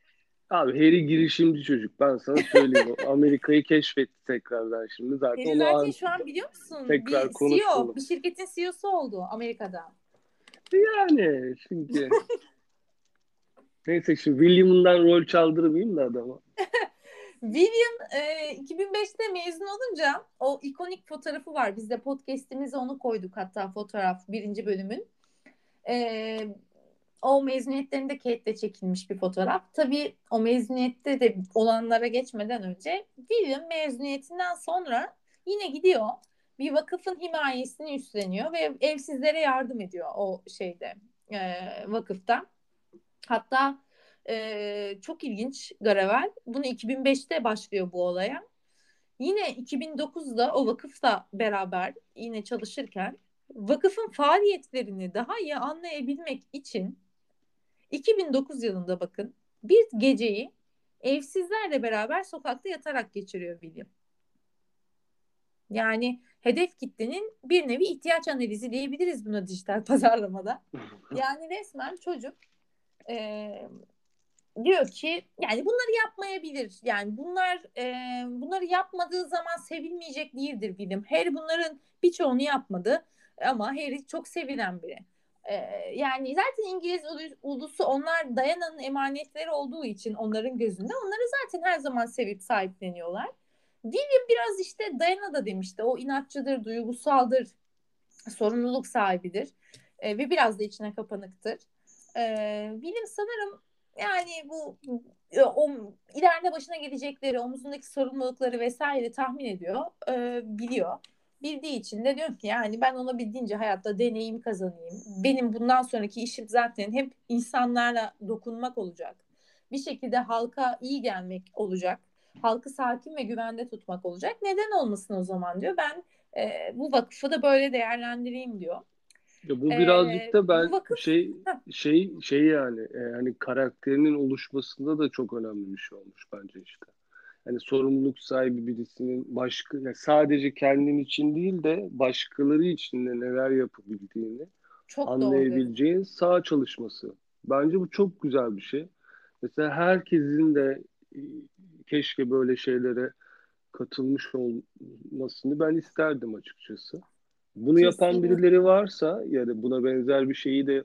Abi Harry girişimci çocuk. Ben sana söyleyeyim. Amerika'yı keşfetti tekrardan şimdi. Zaten Harry zaten şu an biliyor musun? Tekrar bir CEO, bir şirketin CEO'su oldu Amerika'da. Yani çünkü Neyse şu William'dan rol çaldırmayayım da adama. William e, 2005'te mezun olunca o ikonik fotoğrafı var. Biz de podcast'imize onu koyduk hatta fotoğraf birinci bölümün. E, o mezuniyetlerinde Kate'le çekilmiş bir fotoğraf. Tabii o mezuniyette de olanlara geçmeden önce William mezuniyetinden sonra yine gidiyor. Bir vakıfın himayesini üstleniyor ve evsizlere yardım ediyor o şeyde e, vakıfta. Hatta e, çok ilginç Garavel. Bunu 2005'te başlıyor bu olaya. Yine 2009'da o vakıfla beraber yine çalışırken vakıfın faaliyetlerini daha iyi anlayabilmek için 2009 yılında bakın bir geceyi evsizlerle beraber sokakta yatarak geçiriyor William. Yani hedef kitlenin bir nevi ihtiyaç analizi diyebiliriz buna dijital pazarlamada. Yani resmen çocuk e, diyor ki yani bunları yapmayabilir. Yani bunlar e, bunları yapmadığı zaman sevilmeyecek değildir William. Harry bunların birçoğunu yapmadı ama Harry çok sevilen biri. Yani zaten İngiliz ulusu onlar Diana'nın emanetleri olduğu için onların gözünde onları zaten her zaman sevip sahipleniyorlar. William biraz işte Diana da demişti. O inatçıdır, duygusaldır, sorumluluk sahibidir e, ve biraz da içine kapanıktır. E, William sanırım yani bu e, o ileride başına gelecekleri, omuzundaki sorumlulukları vesaire tahmin ediyor, e, biliyor. Bildiği için de diyor ki yani ben ona bildiğince hayatta deneyim kazanayım. Benim bundan sonraki işim zaten hep insanlarla dokunmak olacak. Bir şekilde halka iyi gelmek olacak. Halkı sakin ve güvende tutmak olacak. Neden olmasın o zaman diyor. Ben e, bu vakıfı da böyle değerlendireyim diyor. Ya bu birazcık ee, da ben vakıf... şey şey şey yani e, hani karakterinin oluşmasında da çok önemli bir şey olmuş bence işte. Hani sorumluluk sahibi birisinin başka yani sadece kendin için değil de başkaları için de neler yapabildiğini çok anlayabileceğin doğru. sağ çalışması. Bence bu çok güzel bir şey. Mesela herkesin de e, keşke böyle şeylere katılmış olmasını ben isterdim açıkçası. Bunu Kesinlikle. yapan birileri varsa yani buna benzer bir şeyi de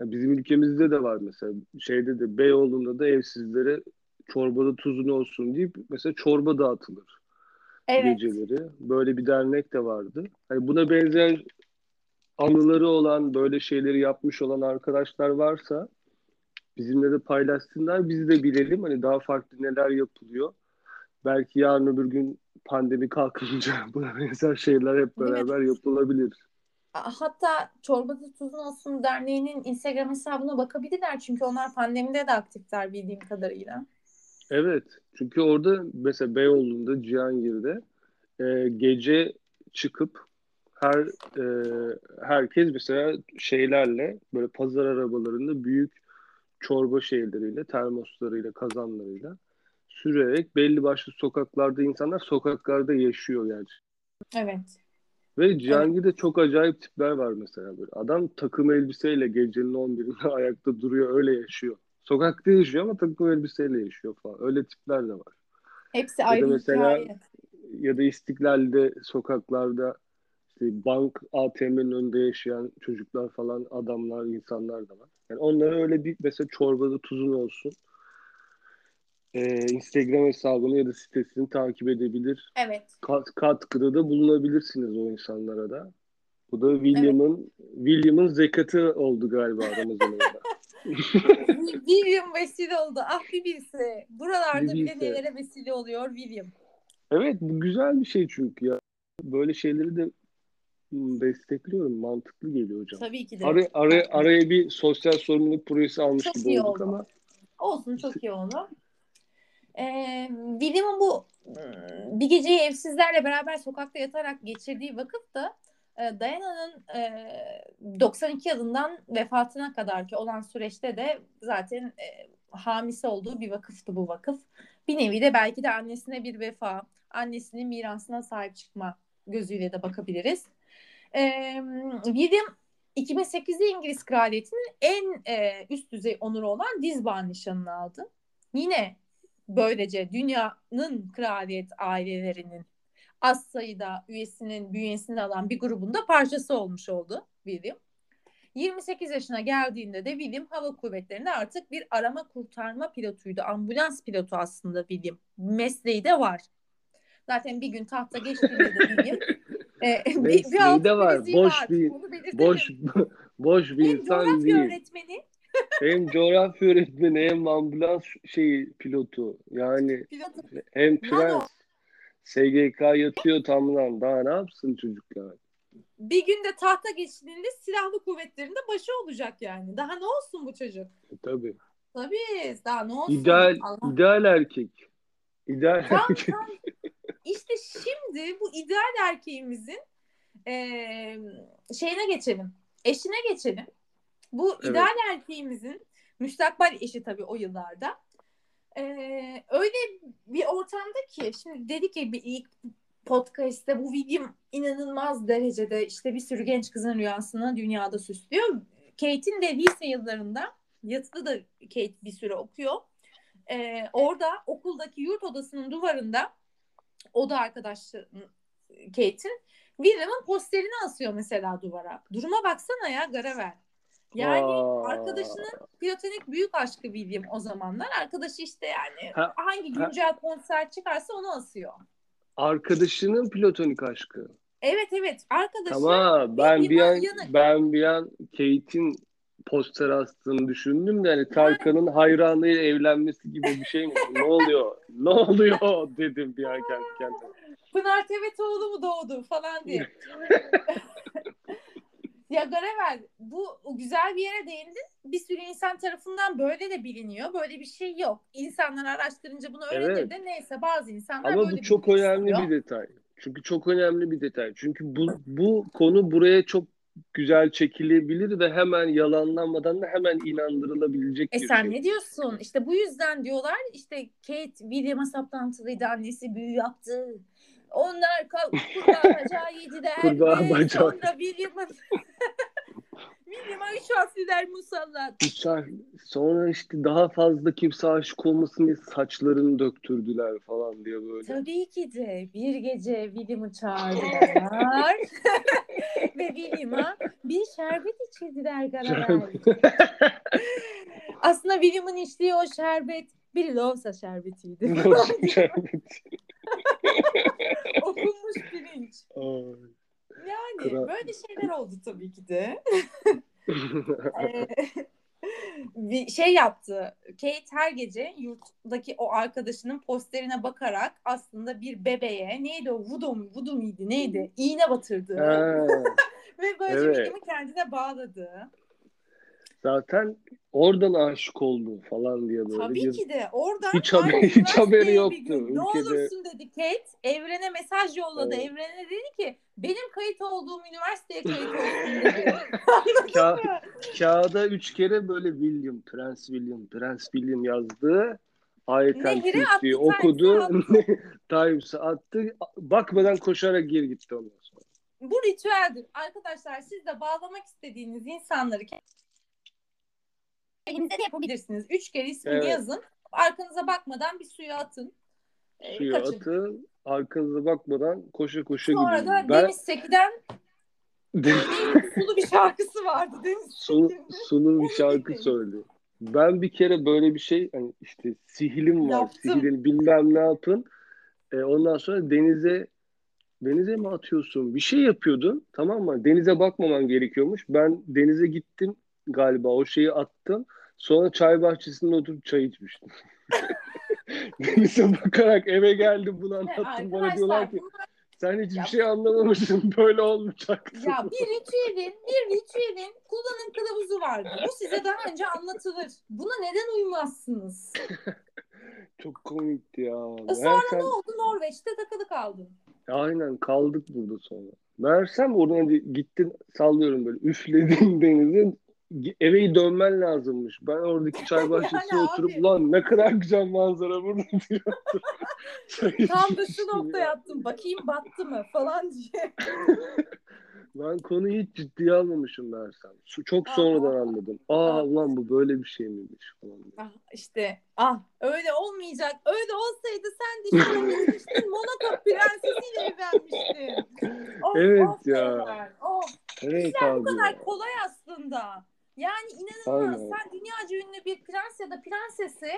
bizim ülkemizde de var mesela şeyde de Beyoğlu'nda da evsizlere çorbada tuzun olsun deyip mesela çorba dağıtılır evet. geceleri. Böyle bir dernek de vardı. Hani buna benzer anıları olan böyle şeyleri yapmış olan arkadaşlar varsa bizimle de paylaşsınlar. Biz de bilelim hani daha farklı neler yapılıyor. Belki yarın öbür gün pandemi kalkınca buna benzer şeyler hep beraber yapılabilir. Hatta Çorbada Tuzun Olsun Derneği'nin Instagram hesabına bakabilirler. Çünkü onlar pandemide de aktifler bildiğim kadarıyla. Evet. Çünkü orada mesela Beyoğlu'nda, Cihangir'de e, gece çıkıp her e, herkes mesela şeylerle böyle pazar arabalarında büyük çorba şeyleriyle, termoslarıyla, kazanlarıyla sürerek belli başlı sokaklarda insanlar sokaklarda yaşıyor gerçekten. Evet. Ve Cihangir'de evet. çok acayip tipler var mesela böyle. Adam takım elbiseyle gecenin 11'inde ayakta duruyor öyle yaşıyor. Sokakta yaşıyor ama takım elbiseyle yaşıyor falan. Öyle tipler de var. Hepsi ya ayrı mesela, hikaye. Ya da İstiklal'de sokaklarda işte bank ATM'nin önünde yaşayan çocuklar falan adamlar, insanlar da var. Yani onlara öyle bir mesela çorbada tuzun olsun e, Instagram hesabını ya da sitesini takip edebilir. Evet. Kat, katkıda da bulunabilirsiniz o insanlara da. Bu da William'ın evet. William'ın zekatı oldu galiba Ramazan'da. William vesile oldu. Ah bir bilse. Buralarda bir bile nelere vesile oluyor William. Evet bu güzel bir şey çünkü ya. Böyle şeyleri de destekliyorum. Mantıklı geliyor hocam. Tabii ki de. Ara, ara, araya bir sosyal sorumluluk projesi almış çok gibi olduk oldu. ama. Olsun çok iyi oldu. Ee, William'ın bu bir geceyi evsizlerle beraber sokakta yatarak geçirdiği vakıf da e, Diana'nın e, 92 yılından vefatına kadar ki olan süreçte de zaten e, hamisi olduğu bir vakıftı bu vakıf. Bir nevi de belki de annesine bir vefa, annesinin mirasına sahip çıkma gözüyle de bakabiliriz. E, William 2008'de İngiliz kraliyetinin en e, üst düzey onuru olan Dizban nişanını aldı. Yine böylece dünyanın kraliyet ailelerinin az sayıda üyesinin bünyesini alan bir grubunda parçası olmuş oldu William. 28 yaşına geldiğinde de William Hava Kuvvetleri'nde artık bir arama kurtarma pilotuydu. Ambulans pilotu aslında William. Mesleği de var. Zaten bir gün tahta geçtiğinde de William e, bir, Mesleği bir de var. Boş var. bir-. Boş boş bir Hem insan coğrafya değil. öğretmeni, Hem coğrafya öğretmeni hem ambulans şeyi pilotu. Yani pilotu. hem Nano. SGK yatıyor tamam. Daha ne yapsın çocuklar? Bir günde tahta geçtiğinde silahlı kuvvetlerinde başı olacak yani. Daha ne olsun bu çocuk? E, tabii. Tabii daha ne olsun? İdeal, Allah- ideal erkek. İdeal Tam, erkek. tam işte şimdi bu ideal erkeğimizin eee, şeyine geçelim. Eşine geçelim. Bu Evet. ideal erkeğimizin müstakbel eşi tabii o yıllarda. Eee, öyle bir ortamda ki şimdi dedik ki bir ilk podcast'te bu William inanılmaz derecede işte bir sürü genç kızın rüyasını dünyada süslüyor. Kate'in de lise yıllarında yatılı da Kate bir süre okuyor. Ee, orada okuldaki yurt odasının duvarında oda arkadaşı Kate'in William'ın posterini asıyor mesela duvara. Duruma baksana ya Garavel. Yani Aa. arkadaşının platonik büyük aşkı William o zamanlar. Arkadaşı işte yani Ha, hangi ha. güncel konser çıkarsa onu asıyor. Arkadaşının platonik aşkı. Evet evet arkadaşı Tamam ben bir an yanık. ben bir an Kate'in poster astığını düşündüm de hani Tarkan'ın hayranıyla evlenmesi gibi bir şey mi? ne oluyor? Ne oluyor dedim bir an kendi kendime. Pınar Tevetoğlu mu doğdu falan diye. ya Garavel bu güzel bir yere değindin. Bir sürü insan tarafından böyle de biliniyor. Böyle bir şey yok. İnsanlar araştırınca bunu öğrenir Evet. de neyse bazı insanlar Ama böyle bu çok bilmek önemli istiyor. bir detay. Çünkü çok önemli bir detay. Çünkü bu bu konu buraya çok güzel çekilebilir ve hemen yalanlanmadan da hemen inandırılabilecek E bir sen şey. ne diyorsun? İşte bu yüzden diyorlar işte Kate William'a saplantılıydı annesi büyü yaptı. Onlar kurbağa bacağı yediler. Kurbağa ve bacağı. Sonra William'ın William'a üç harfliler musallat. Uçar. Sonra işte daha fazla kimse aşık olmasın diye saçlarını döktürdüler falan diye böyle. Tabii ki de bir gece William'ı çağırdılar ve William'a bir şerbet içirdiler Garabel. Aslında William'ın içtiği o şerbet bir Loğusa şerbetiydi. Okunmuş pirinç. Ay. Yani Kral. böyle şeyler oldu tabii ki de. Ee, bir şey yaptı. Kate her gece yurttaki o arkadaşının posterine bakarak aslında bir bebeğe neydi o voodoo mu? Voodoo muydu? Neydi? İğne batırdı. Ha, Ve böylece Evet. Kendine bağladı. Zaten oradan aşık oldu falan diye böyle. Tabii bir- ki de oradan Hiç haber- hiç haberi yoktu gün, Ne ülkede. olursun dedi Kate. Evrene mesaj yolladı. Evet. Evrene dedi ki benim kayıt olduğum üniversiteye kayıt olsun dedi. Ka- kağıda üç kere böyle William, Prens William, Prens William yazdı. Kürsi'yi attı, okudu. Times'ı attı. Bakmadan koşarak geri gitti ondan sonra. Bu ritüeldir. Arkadaşlar siz de bağlamak istediğiniz insanları kendinize de yapabilirsiniz. Üç kere ismini Evet. yazın. Arkanıza bakmadan bir suya atın. Ee, Suya kaçın. atın. Arkanıza bakmadan koşa koşa Sonra gidin. da Ben Deniz Seki'den sulu bir şarkısı vardı. Deniz sulu, sulu bir şarkı söyledi. Ben bir kere böyle bir şey hani işte sihlim var. Yaptım. Sihrin bilmem ne yapın. E, ondan sonra denize denize mi atıyorsun? Bir şey yapıyordun tamam mı? Denize bakmaman gerekiyormuş. Ben denize gittim galiba o şeyi attım. Sonra çay bahçesinde oturup çay içmiştim. Denize bakarak eve geldim bunu anlattım. Bana diyorlar ki sen hiçbir Ya- şey anlamamışsın böyle olmayacaktı. ya bir ritüelin, bir ritüelin kullanım kılavuzu vardı. Bu size daha önce anlatılır. Buna neden uymazsınız? Çok komikti ya. E sonra Meğersem- ne oldu? Norveç'te takılı kaldın. Aynen kaldık burada sonra. Meğersem oradan gittin sallıyorum böyle üfledin denize eve dönmen lazımmış. Ben oradaki çay bahçesine Yani oturup abi. lan ne kadar güzel manzara burada diyordum. Tam da şu noktaya ya. attım. Bakayım battı mı falan diye. Ben konuyu hiç ciddiye almamışım. Şu- Çok Aa. sonradan anladım. Aa Aa. ulan bu böyle bir şey miymiş falan. diye. Ah işte ah öyle olmayacak. Öyle olsaydı sen de gitmiştin Monaco prensesiyle evlenmiştin. Of, Evet of ya. Beyler, Of. Evet İşler bu kadar ya. kolay aslında. Yani inanılmaz. Aynen. Sen dünyaca ünlü bir prens ya da prensesi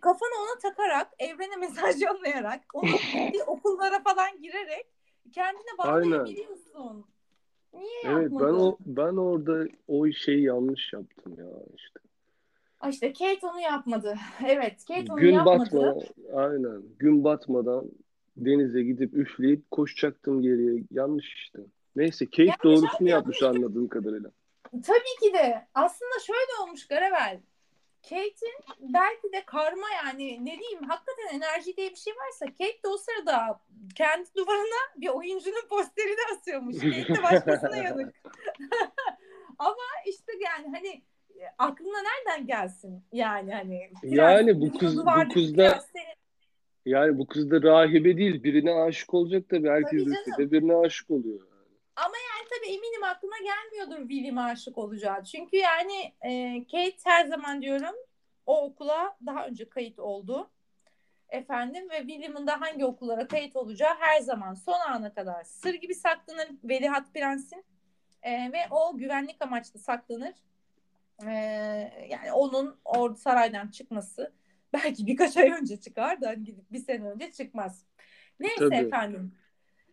kafanı ona takarak, evrene mesaj yollayarak, onun gittiği okullara falan girerek kendine bağlayabiliyorsun. Niye Evet yapmadın? ben o ben orada o şeyi yanlış yaptım ya işte. Ay işte Kate onu yapmadı. Evet, Kate onu Gün yapmadı. batmadan aynen gün batmadan denize gidip üfleyip koşacaktım geriye. Yanlış işte. Neyse Kate Yanlış doğrusunu yapmış anladığım kadarıyla. Tabii ki de. Aslında şöyle olmuş Garavel. Kate'in belki de karma yani ne diyeyim hakikaten enerji diye bir şey varsa Kate de o sırada kendi duvarına bir oyuncunun posterini asıyormuş. Kate de başkasına yanık. Ama işte yani hani aklına nereden gelsin yani hani Yani bu kız- bu duvardaki kız da- prenslerin- Yani bu kız da rahibe değil. Birine aşık olacak tabii. Herkes Tabii lisede birine aşık oluyor. Yani tabii eminim aklına gelmiyordur William aşık olacağı. Çünkü yani e, Kate her zaman diyorum o okula daha önce kayıt oldu. Efendim ve William'ın da hangi okullara kayıt olacağı her zaman son ana kadar sır gibi saklanır Veliaht Prens'in. E, ve o güvenlik amaçlı saklanır. E, yani onun o saraydan çıkması belki birkaç ay önce çıkar da hani gidip bir sene önce çıkmaz. Neyse Tabii. efendim.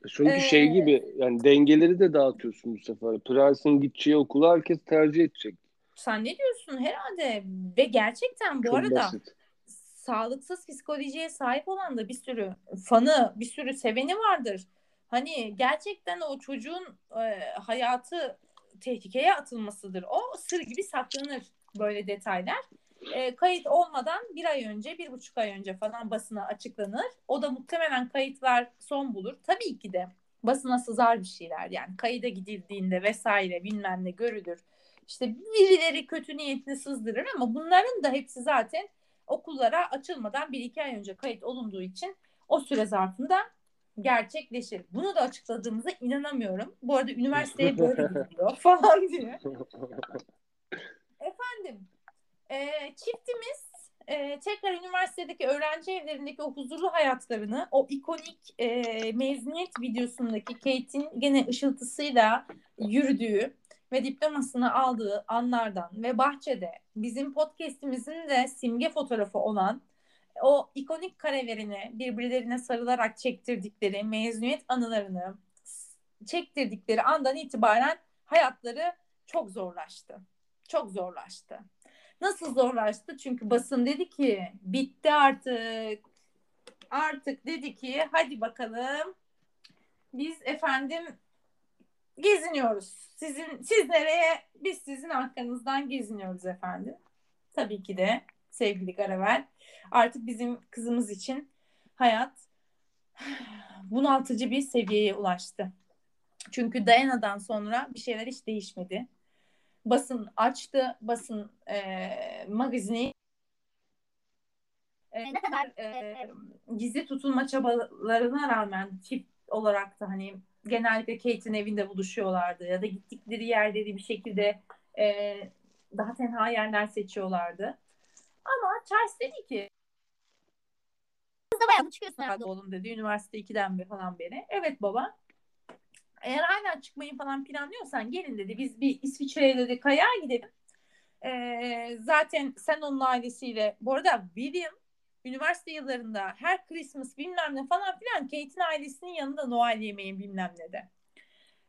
Çünkü Ee, şey gibi yani dengeleri de dağıtıyorsun bu sefer. Prensin gideceği okulu herkes tercih edecek. Sen ne diyorsun herhalde? Ve gerçekten bu Çok arada basit. sağlıksız psikolojiye sahip olan da bir sürü fanı, bir sürü seveni vardır. Hani gerçekten o çocuğun e, hayatı tehlikeye atılmasıdır. O sır gibi saklanır böyle detaylar. E, kayıt olmadan bir ay önce, bir buçuk ay önce falan basına açıklanır. O da muhtemelen kayıtlar son bulur. Tabii ki de basına sızar bir şeyler. Yani kayıda gidildiğinde vesaire bilmem ne görülür. İşte birileri kötü niyetini sızdırır ama bunların da hepsi zaten okullara açılmadan bir iki ay önce kayıt olunduğu için o süre zarfında gerçekleşir. Bunu da açıkladığımıza inanamıyorum. Bu arada üniversiteye böyle gidiyor falan diye. Efendim e, çiftimiz e, tekrar üniversitedeki öğrenci evlerindeki o huzurlu hayatlarını o ikonik e, mezuniyet videosundaki Kate'in gene ışıltısıyla yürüdüğü ve diplomasını aldığı anlardan ve bahçede bizim podcast'imizin de simge fotoğrafı olan o ikonik karelerini birbirlerine sarılarak çektirdikleri mezuniyet anılarını çektirdikleri andan itibaren hayatları çok zorlaştı. Çok zorlaştı. Nasıl zorlaştı? Çünkü basın dedi ki bitti artık. Artık dedi ki hadi bakalım biz efendim geziniyoruz. Sizin siz nereye? Biz sizin arkanızdan geziniyoruz efendim. Tabii ki de sevgili Garavel. Artık bizim kızımız için hayat bunaltıcı bir seviyeye ulaştı. Çünkü Dayana'dan sonra bir şeyler hiç değişmedi. Basın açtı, basın e, magazini e, ne kadar e, gizli tutulma çabalarına rağmen çift olarak da hani genellikle Kate'in evinde buluşuyorlardı ya da gittikleri yerleri bir şekilde e, daha tenha yerler seçiyorlardı. Ama Charles dedi ki kız da bayağı çıkıyorsun herhalde oğlum dedi. Üniversite 2'den beri falan beri. Evet baba. Eğer hala çıkmayı falan planlıyorsan gelin dedi. Biz bir İsviçre'ye dedi kayağa gidelim. Ee, zaten sen onun ailesiyle bu arada William üniversite yıllarında her Christmas bilmem ne falan filan Kate'in ailesinin yanında Noel yemeği bilmem ne de.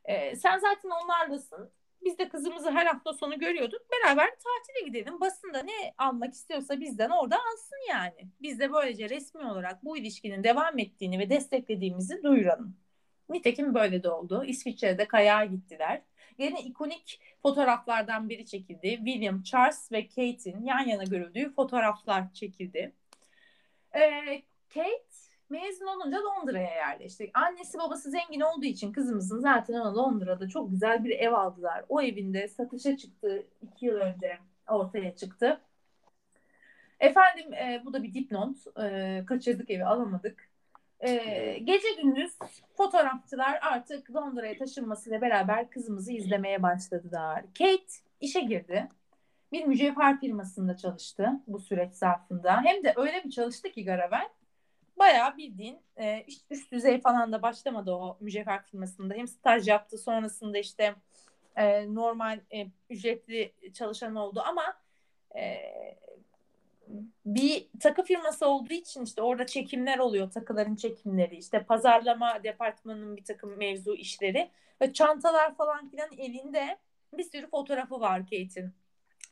Ee, sen zaten onlarlasın. Biz de kızımızı her hafta sonu görüyorduk. Beraber tatile gidelim. Basında ne almak istiyorsa bizden orada alsın yani. Biz de böylece resmi olarak bu ilişkinin devam ettiğini ve desteklediğimizi duyuralım. Nitekim böyle de oldu. İsviçre'de kayağa gittiler. Yine ikonik fotoğraflardan biri çekildi. William, Charles ve Kate'in yan yana görüldüğü fotoğraflar çekildi. Ee, Kate mezun olunca Londra'ya yerleşti. Annesi babası zengin olduğu için kızımızın zaten ona Londra'da çok güzel bir ev aldılar. O evinde satışa çıktı iki yıl önce ortaya çıktı. Efendim e, bu da bir dipnot. E, kaçırdık evi alamadık. E, gece gündüz fotoğrafçılar artık Londra'ya taşınmasıyla beraber kızımızı izlemeye başladılar. Kate işe girdi. Bir mücevher firmasında çalıştı bu süreç zarfında. Hem de öyle bir çalıştı ki Garavel bayağı bildiğin e, üst, üst düzey falan da başlamadı o mücevher firmasında. Hem staj yaptı sonrasında işte e, normal e, ücretli çalışan oldu ama e, bir takı firması olduğu için işte orada çekimler oluyor takıların çekimleri işte pazarlama departmanının bir takım mevzu işleri ve çantalar falan filan elinde bir sürü fotoğrafı var Kate'in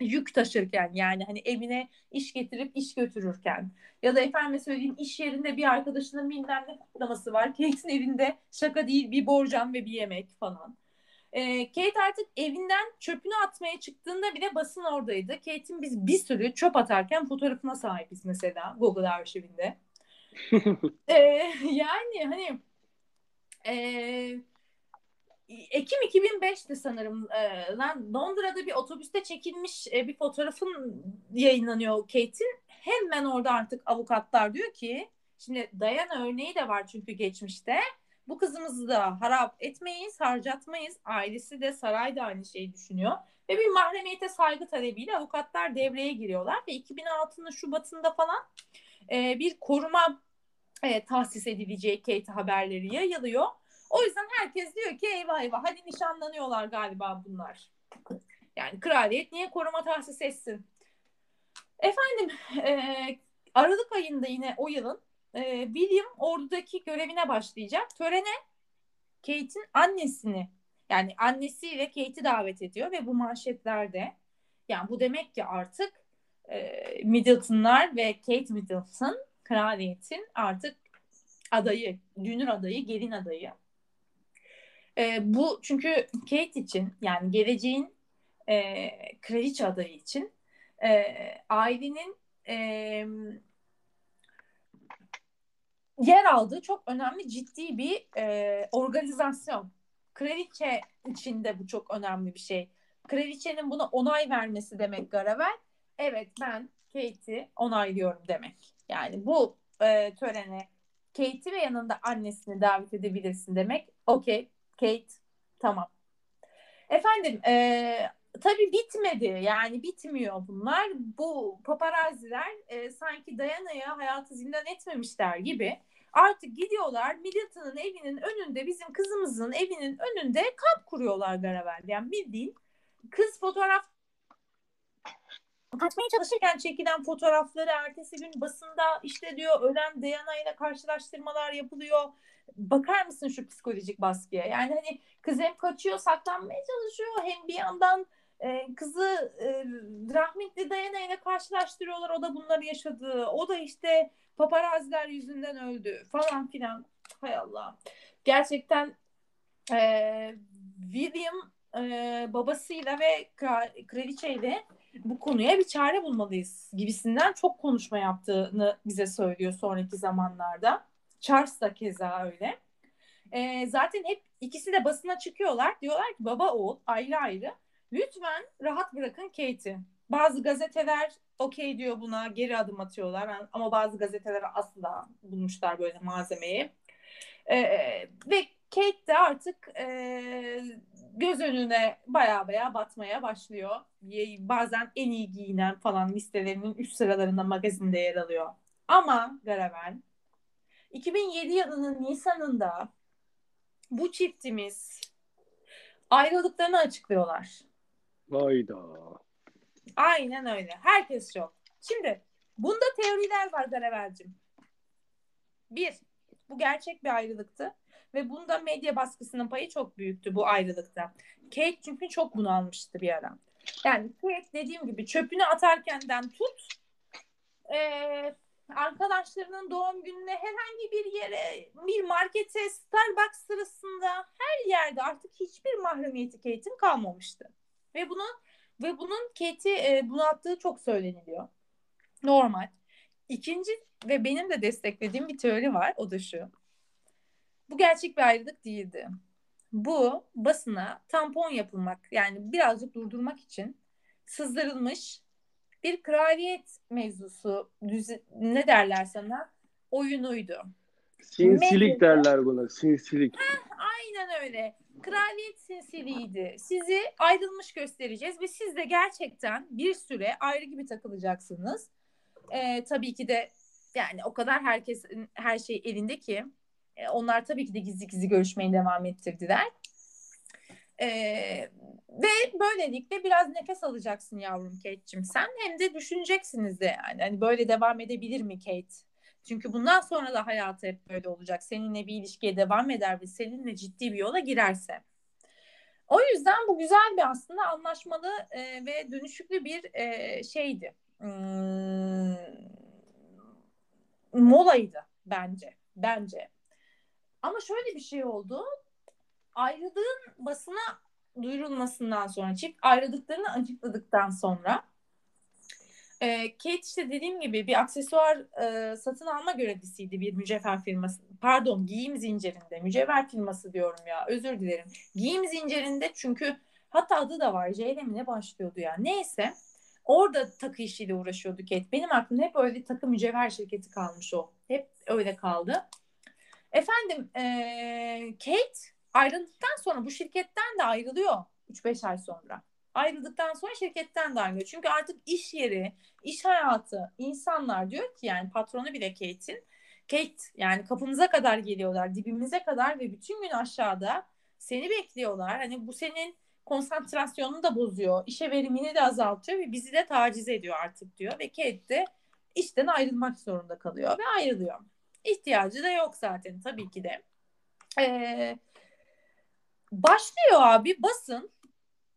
yük taşırken yani hani evine iş getirip iş götürürken ya da efendim söyleyeyim iş yerinde bir arkadaşının bilmem ne kutlaması var. Kate'in evinde şaka değil bir borcam ve bir yemek falan. Ee, Kate artık evinden çöpünü atmaya çıktığında bile basın oradaydı. Kate'in biz bir sürü çöp atarken fotoğrafına sahibiz mesela Google arşivinde. ee, yani hani e, Ekim 2005'ti sanırım. E, lan Londra'da bir otobüste çekilmiş e, bir fotoğrafın yayınlanıyor Kate'in. Hemen orada artık avukatlar diyor ki şimdi Diana örneği de var çünkü geçmişte. Bu kızımızı da harap etmeyiz, harcatmayız. Ailesi de saray da aynı şeyi düşünüyor. Ve bir mahremiyete saygı talebiyle avukatlar devreye giriyorlar. Ve 2006'nın Şubat'ında falan e, bir koruma e, tahsis edileceği Kate haberleri yayılıyor. O yüzden herkes diyor ki eyvah eyvah hadi nişanlanıyorlar galiba bunlar. Yani kraliyet niye koruma tahsis etsin? Efendim e, Aralık ayında yine o yılın e, William ordudaki görevine başlayacak. Törene Kate'in annesini yani annesiyle Kate'i davet ediyor ve bu manşetlerde yani bu demek ki artık e, Middleton'lar ve Kate Middleton kraliyetin artık adayı, dünür adayı, gelin adayı. E, bu çünkü Kate için yani geleceğin e, kraliçe adayı için e, ailenin e, yer aldığı çok önemli ciddi bir e, organizasyon. Kraliçe içinde bu çok önemli bir şey. Kraliçenin buna onay vermesi demek Garavel. Evet ben Kate'i onaylıyorum demek. Yani bu e, törene Kate'i ve yanında annesini davet edebilirsin demek. Okey Kate tamam. Efendim e, tabii bitmedi yani bitmiyor bunlar. Bu paparazziler e, sanki Diana'ya hayatı zindan etmemişler gibi artık gidiyorlar Middleton'ın evinin önünde bizim kızımızın evinin önünde kamp kuruyorlar beraber. Yani bildiğin kız fotoğraf kaçmaya çalışırken çekilen fotoğrafları ertesi gün basında işte diyor ölen Diana ile karşılaştırmalar yapılıyor bakar mısın şu psikolojik baskıya? Yani hani kız hem kaçıyor, saklanmaya çalışıyor hem bir yandan e, kızı e, rahmetli Diana ile karşılaştırıyorlar. O da bunları yaşadı. O da işte paparaziler yüzünden öldü falan filan. Hay Allah. Gerçekten e, William e, babasıyla ve kraliçeyle bu konuya bir çare bulmalıyız gibisinden çok konuşma yaptığını bize söylüyor sonraki zamanlarda. Charles da keza öyle. E, zaten hep ikisi de basına çıkıyorlar. Diyorlar ki baba oğul ayrı ayrı. Lütfen rahat bırakın Kate'i. Bazı gazeteler okey diyor buna geri adım atıyorlar. Ama bazı gazeteler asla bulmuşlar böyle malzemeyi. E, ve Kate de artık e, göz önüne baya baya batmaya başlıyor. Bazen en iyi giyinen falan listelerinin üst sıralarında magazinde yer alıyor. Ama Garavel 2007 yılının Nisan'ında bu çiftimiz ayrıldıklarını açıklıyorlar. Hayda. Aynen öyle. Herkes yok. Şimdi bunda teoriler var Garavel'cim. Bir, bu gerçek bir ayrılıktı. Ve bunda medya baskısının payı çok büyüktü bu ayrılıkta. Kate çünkü çok bunu almıştı bir ara. Yani Kate dediğim gibi çöpünü atarkenden tut e, arkadaşlarının doğum gününe herhangi bir yere bir markete Starbucks sırasında her yerde artık hiçbir mahremiyeti Kate'in kalmamıştı. Ve bunun ve bunun Kate'i e, bunalttığı çok söyleniliyor. Normal. İkinci ve benim de desteklediğim bir teori var. O da şu. Bu gerçek bir ayrılık değildi. Bu basına tampon yapılmak yani birazcık durdurmak için sızdırılmış bir kraliyet mevzusu ne derler sana oyunuydu. Sinsilik Medya, derler buna sinsilik. Heh, aynen öyle. Kraliyet sinsiliğiydi. Sizi ayrılmış göstereceğiz ve siz de gerçekten bir süre ayrı gibi takılacaksınız. Ee, tabii ki de yani o kadar herkes her şey elinde ki e, onlar tabii ki de gizli gizli görüşmeyi devam ettirdiler. E, ve böylelikle biraz nefes alacaksın yavrum Kate'cim sen. Hem de düşüneceksiniz de yani. Hani böyle devam edebilir mi Kate? Çünkü bundan sonra da hayatı hep böyle olacak. Seninle bir ilişkiye devam eder ve seninle ciddi bir yola girerse. O yüzden bu güzel bir aslında anlaşmalı e, ve dönüşüklü bir e, şeydi. Hmm, molaydı bence. Bence. Ama şöyle bir şey oldu. Ayrılığın basına duyurulmasından sonra, çift ayrıldıklarını açıkladıktan sonra e, Kate işte dediğim gibi bir aksesuar e, satın alma görevlisiydi bir mücevher firması. Pardon giyim zincirinde. Mücevher firması diyorum ya. Özür dilerim. Giyim zincirinde çünkü hatta adı da var. J mi ne başlıyordu ya. Neyse. Orada takı işiyle uğraşıyordu Kate. Benim aklımda hep öyle takı mücevher şirketi kalmış o. Hep öyle kaldı. Efendim e, Kate ayrıldıktan sonra bu şirketten de ayrılıyor 3-5 ay sonra. Ayrıldıktan sonra şirketten de ayrılıyor. Çünkü artık iş yeri, iş hayatı, insanlar diyor ki yani patronu bile Kate'in. Kate yani kapımıza kadar geliyorlar, dibimize kadar ve bütün gün aşağıda seni bekliyorlar. Hani bu senin konsantrasyonunu da bozuyor, işe verimini de azaltıyor ve bizi de taciz ediyor artık diyor. Ve Kate de işten ayrılmak zorunda kalıyor ve ayrılıyor. İhtiyacı da yok zaten tabii ki de. Ee, başlıyor abi basın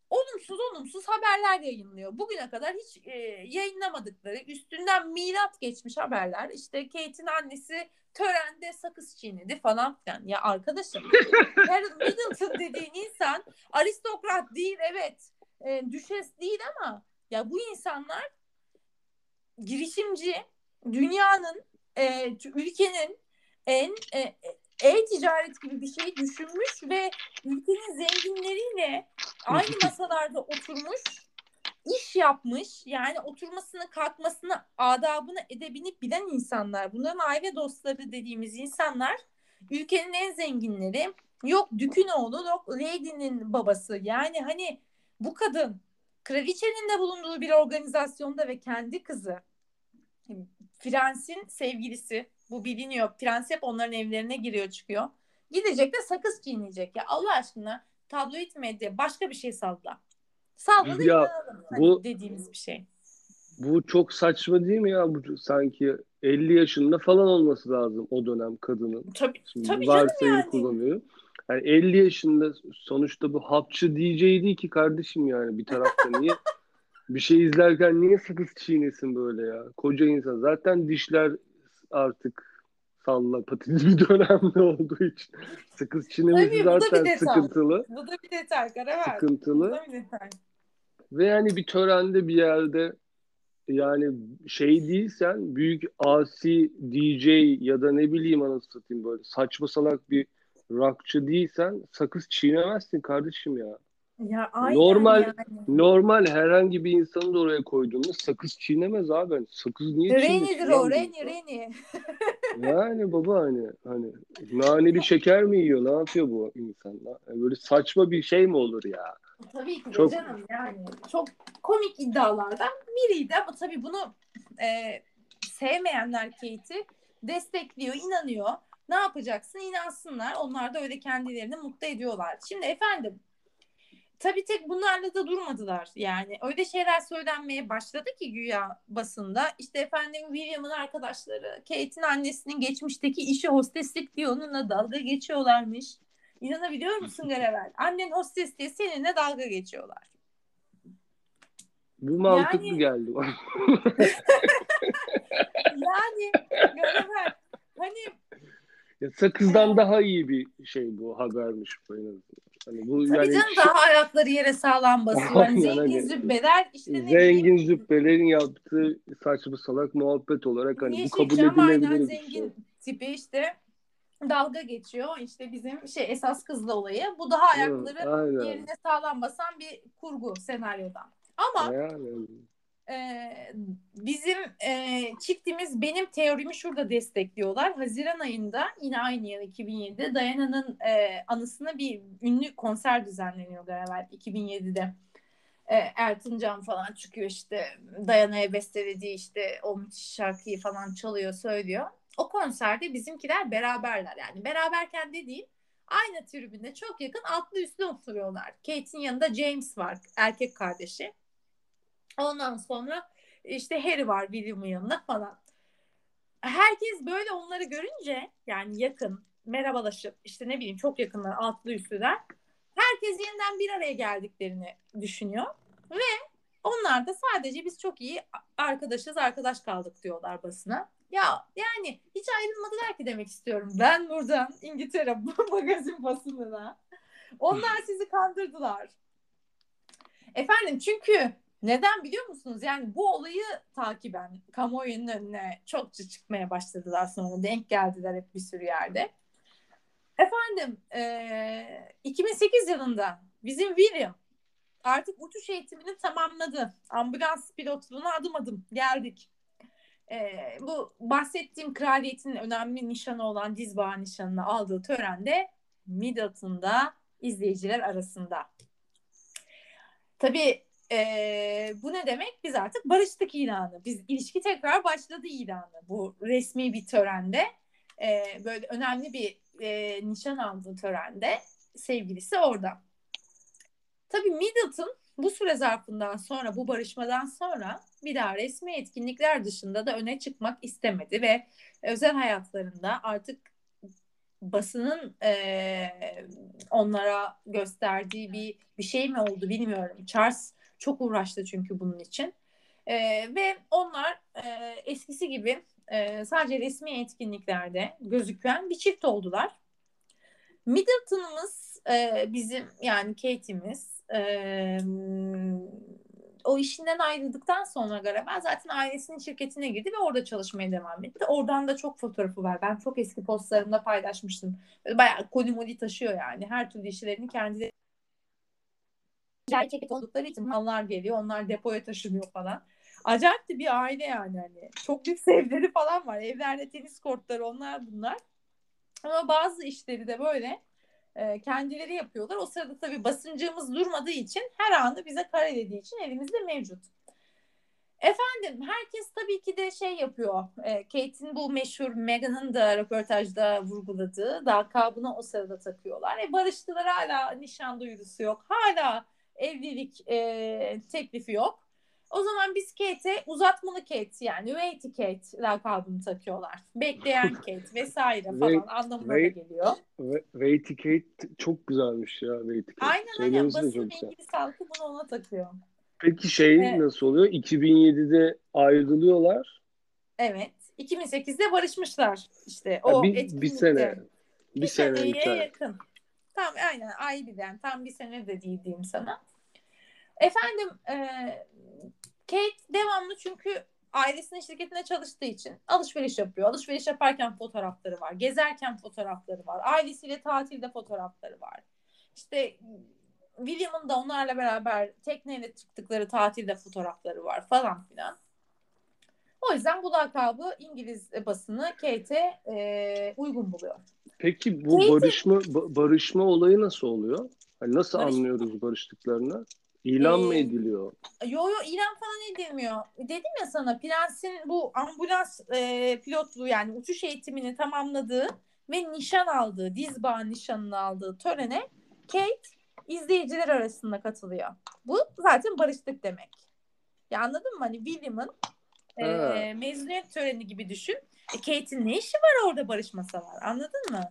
olumsuz olumsuz haberler yayınlıyor. Bugüne kadar hiç e, yayınlamadıkları üstünden milat geçmiş haberler. İşte Kate'in annesi törende sakız çiğnedi falan filan. Ya arkadaşım Carol Middleton dediğin insan aristokrat değil evet. E, düşes değil ama ya bu insanlar girişimci dünyanın e, ülkenin en e, e-ticaret gibi bir şey düşünmüş ve ülkenin zenginleriyle aynı masalarda oturmuş, iş yapmış. Yani oturmasını, kalkmasını, adabını, edebini bilen insanlar. Bunların aile dostları dediğimiz insanlar ülkenin en zenginleri. Yok Dük'ün oğlu, yok Lady'nin babası. Yani hani bu kadın kraliçenin de bulunduğu bir organizasyonda ve kendi kızı Prens'in sevgilisi bu biliniyor. Prens hep onların evlerine giriyor çıkıyor. Gidecek de sakız çiğneyecek. Ya Allah aşkına tabloid medya başka bir şey salla. Salla da ya. Hani bu, dediğimiz bir şey. Bu çok saçma değil mi ya? Bu sanki 50 yaşında falan olması lazım o dönem kadının. Tabii, Şimdi tabii canım yani. kullanıyor. Yani 50 yaşında sonuçta bu hapçı DJ değil ki kardeşim yani bir tarafta niye bir şey izlerken niye sakız çiğnesin böyle ya? Koca insan. Zaten dişler artık salla patates bir dönemde olduğu için. Sakız çiğnemesi zaten sıkıntılı. Bu da bir detay. Karaver. Sıkıntılı. Bu da bir detay. Ve yani bir törende bir yerde yani şey değilsen büyük asi DJ ya da ne bileyim anasını satayım böyle saçma salak bir rockçı değilsen sakız çiğnemezsin kardeşim ya. Ya aynen normal yani. normal herhangi bir insanı da oraya koyduğunda sakız çiğnemez abi. Yani sakız niye çiğnesin? Reni'dir o, Reni, Reni. yani baba hani hani naneli şeker mi yiyor? Ne yapıyor bu insanlar? Yani böyle saçma bir şey mi olur ya? Tabii ki çok... canım yani. Çok komik iddialardan biriydi ama tabii bunu e, sevmeyenler Kate'i destekliyor, inanıyor. Ne yapacaksın? İnansınlar. Onlar da öyle kendilerini mutlu ediyorlar. Şimdi efendim tabii tek bunlarla da durmadılar yani. Öyle şeyler söylenmeye başladı ki güya basında. İşte efendim William'ın arkadaşları Kate'in annesinin geçmişteki işi hosteslik diye onunla dalga geçiyorlarmış. İnanabiliyor musun Garevel? Annen hostes diye seninle dalga geçiyorlar. Bu mantıklı yani... geldi bana. yani Garevel hani ya sakızdan daha iyi bir şey bu habermiş bu en azından. Hani bu Tabii yani canım şey... daha ayakları yere sağlam basıyor. Yani zengin hani, zübbeler işte ne Zengin bileyim. zübbelerin yaptığı saçma salak muhabbet olarak hani bu kabul edilebilir bir zengin şey. tipi işte dalga geçiyor. İşte bizim şey esas kızla olayı. Bu daha ayakları Hı, yerine sağlam basan bir kurgu senaryodan. Ama yani e, bizim e, çiftimiz benim teorimi şurada destekliyorlar. Haziran ayında yine aynı yıl 2007'de Dayana'nın e, anısına bir ünlü konser düzenleniyor galiba 2007'de. E, Ertin falan çıkıyor işte Dayana'ya bestelediği işte o müthiş şarkıyı falan çalıyor söylüyor. O konserde bizimkiler beraberler yani beraberken dediğim Aynı tribünde çok yakın altlı üstlü oturuyorlar. Kate'in yanında James var erkek kardeşi. Ondan sonra işte Harry var William'ın yanında falan. Herkes böyle onları görünce yani yakın merhabalaşıp işte ne bileyim çok yakınlar altlı üstlüler. Herkes yeniden bir araya geldiklerini düşünüyor ve onlar da sadece biz çok iyi arkadaşız arkadaş kaldık diyorlar basına. Ya yani hiç ayrılmadılar ki demek istiyorum. Ben buradan İngiltere magazin basınına. Onlar sizi kandırdılar. Efendim çünkü neden biliyor musunuz? Yani bu olayı takiben kamuoyunun önüne çokça çıkmaya başladılar sonra. Denk geldiler hep bir sürü yerde. Efendim e, 2008 yılında bizim William artık uçuş eğitimini tamamladı. Ambulans pilotluğuna adım adım geldik. E, bu bahsettiğim kraliyetin önemli nişanı olan dizbağı nişanını aldığı törende Middleton'da izleyiciler arasında. Tabii e, bu ne demek? Biz artık barıştık ilanı. Biz ilişki tekrar başladı ilanı. Bu resmi bir törende e, böyle önemli bir e, nişan aldığı törende sevgilisi orada. Tabii Middleton bu süre zarfından sonra bu barışmadan sonra bir daha resmi etkinlikler dışında da öne çıkmak istemedi ve özel hayatlarında artık basının e, onlara gösterdiği bir bir şey mi oldu bilmiyorum. Charles çok uğraştı çünkü bunun için. E, ve onlar e, eskisi gibi e, sadece resmi etkinliklerde gözüken bir çift oldular. Middleton'ımız e, bizim yani Kate'imiz e, o işinden ayrıldıktan sonra galiba zaten ailesinin şirketine girdi ve orada çalışmaya devam etti. Oradan da çok fotoğrafı var. Ben çok eski postlarımda paylaşmıştım. Böyle bayağı koli moli taşıyor yani. Her türlü işlerini şirket oldukları için mallar geliyor. Onlar depoya taşınıyor falan. Acayip de bir aile yani. Hani. Çok büyük evleri falan var. Evlerde tenis kortları onlar bunlar. Ama bazı işleri de böyle e, kendileri yapıyorlar. O sırada tabii basıncımız durmadığı için her anı bize karelediği için elimizde mevcut. Efendim herkes tabii ki de şey yapıyor. E, Kate'in bu meşhur Meghan'ın da röportajda vurguladığı lakabını o sırada takıyorlar. E, barıştılar hala nişan duyurusu yok. Hala evlilik e, teklifi yok. O zaman biz Kate'e uzatmalı Kate yani wait Kate lakabını takıyorlar. Bekleyen Kate vesaire falan wait, anlamına wait, da geliyor. Wait Kate çok güzelmiş ya wait Kate. Aynen aynen basın İngiliz halkı bunu ona takıyor. Peki şey evet. nasıl oluyor? 2007'de ayrılıyorlar. Evet. 2008'de barışmışlar işte. O bir, bir sene. Bir, bir sene seneye yakın. Tam aynen ay birden tam bir sene de değil diyeyim sana. Efendim e, Kate devamlı çünkü ailesinin şirketine çalıştığı için alışveriş yapıyor. Alışveriş yaparken fotoğrafları var. Gezerken fotoğrafları var. Ailesiyle tatilde fotoğrafları var. İşte William'ın da onlarla beraber tekneyle çıktıkları tatilde fotoğrafları var falan filan. O yüzden bu lakabı İngiliz basını Kate'e e, uygun buluyor. Peki bu Kate, barışma barışma olayı nasıl oluyor? Hani nasıl barışma. anlıyoruz barıştıklarını? İlan ee, mı ediliyor? Yo yo ilan falan edilmiyor. Dedim ya sana Prens'in bu ambulans e, pilotluğu yani uçuş eğitimini tamamladığı ve nişan aldığı, dizbağ nişanını aldığı törene Kate izleyiciler arasında katılıyor. Bu zaten barıştık demek. Ya anladın mı? Hani William'ın e, mezuniyet töreni gibi düşün. Kate'in ne işi var orada barışmasalar? Anladın mı?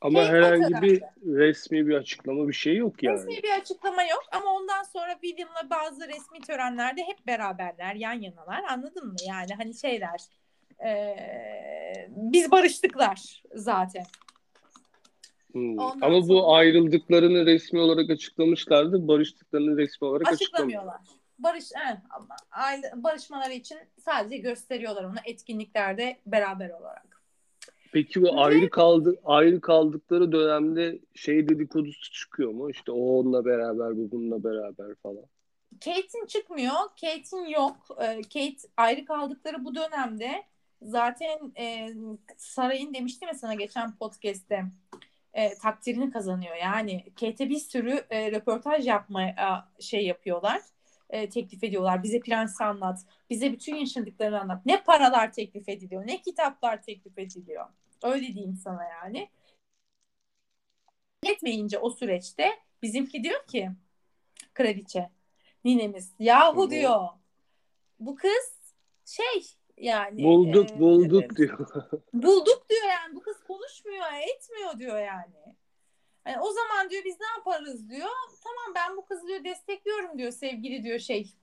Ama Kate herhangi bir resmi bir açıklama bir şey yok yani. Resmi bir açıklama yok ama ondan sonra William'la bazı resmi törenlerde hep beraberler, yan yanalar. Anladın mı? Yani hani şeyler e, biz barıştıklar zaten. Hmm. Ama bu ayrıldıklarını resmi olarak açıklamışlardı. Barıştıklarını resmi olarak açıklamıyorlar. Barış, evet, barışmaları için sadece gösteriyorlar onu etkinliklerde beraber olarak. Peki bu ayrı kaldı ayrı kaldıkları dönemde şey dedikodusu çıkıyor mu? İşte o onunla beraber, bu bununla beraber falan. Kate'in çıkmıyor. Kate'in yok. Ee, Kate ayrı kaldıkları bu dönemde zaten e, sarayın demiştim ya sana geçen podcast'te e, takdirini kazanıyor. Yani Kate'e bir sürü e, röportaj yapmaya şey yapıyorlar. E, teklif ediyorlar. Bize prensi anlat. Bize bütün yaşadıklarını anlat. Ne paralar teklif ediliyor. Ne kitaplar teklif ediliyor. Öyle diyeyim sana yani. etmeyince o süreçte bizimki diyor ki kraliçe ninemiz yahu diyor bu kız şey yani bulduk e, bulduk e, diyor. bulduk diyor yani bu kız konuşmuyor etmiyor diyor yani. Yani o zaman diyor biz ne yaparız diyor. Tamam ben bu kızı diyor destekliyorum diyor sevgili diyor şey.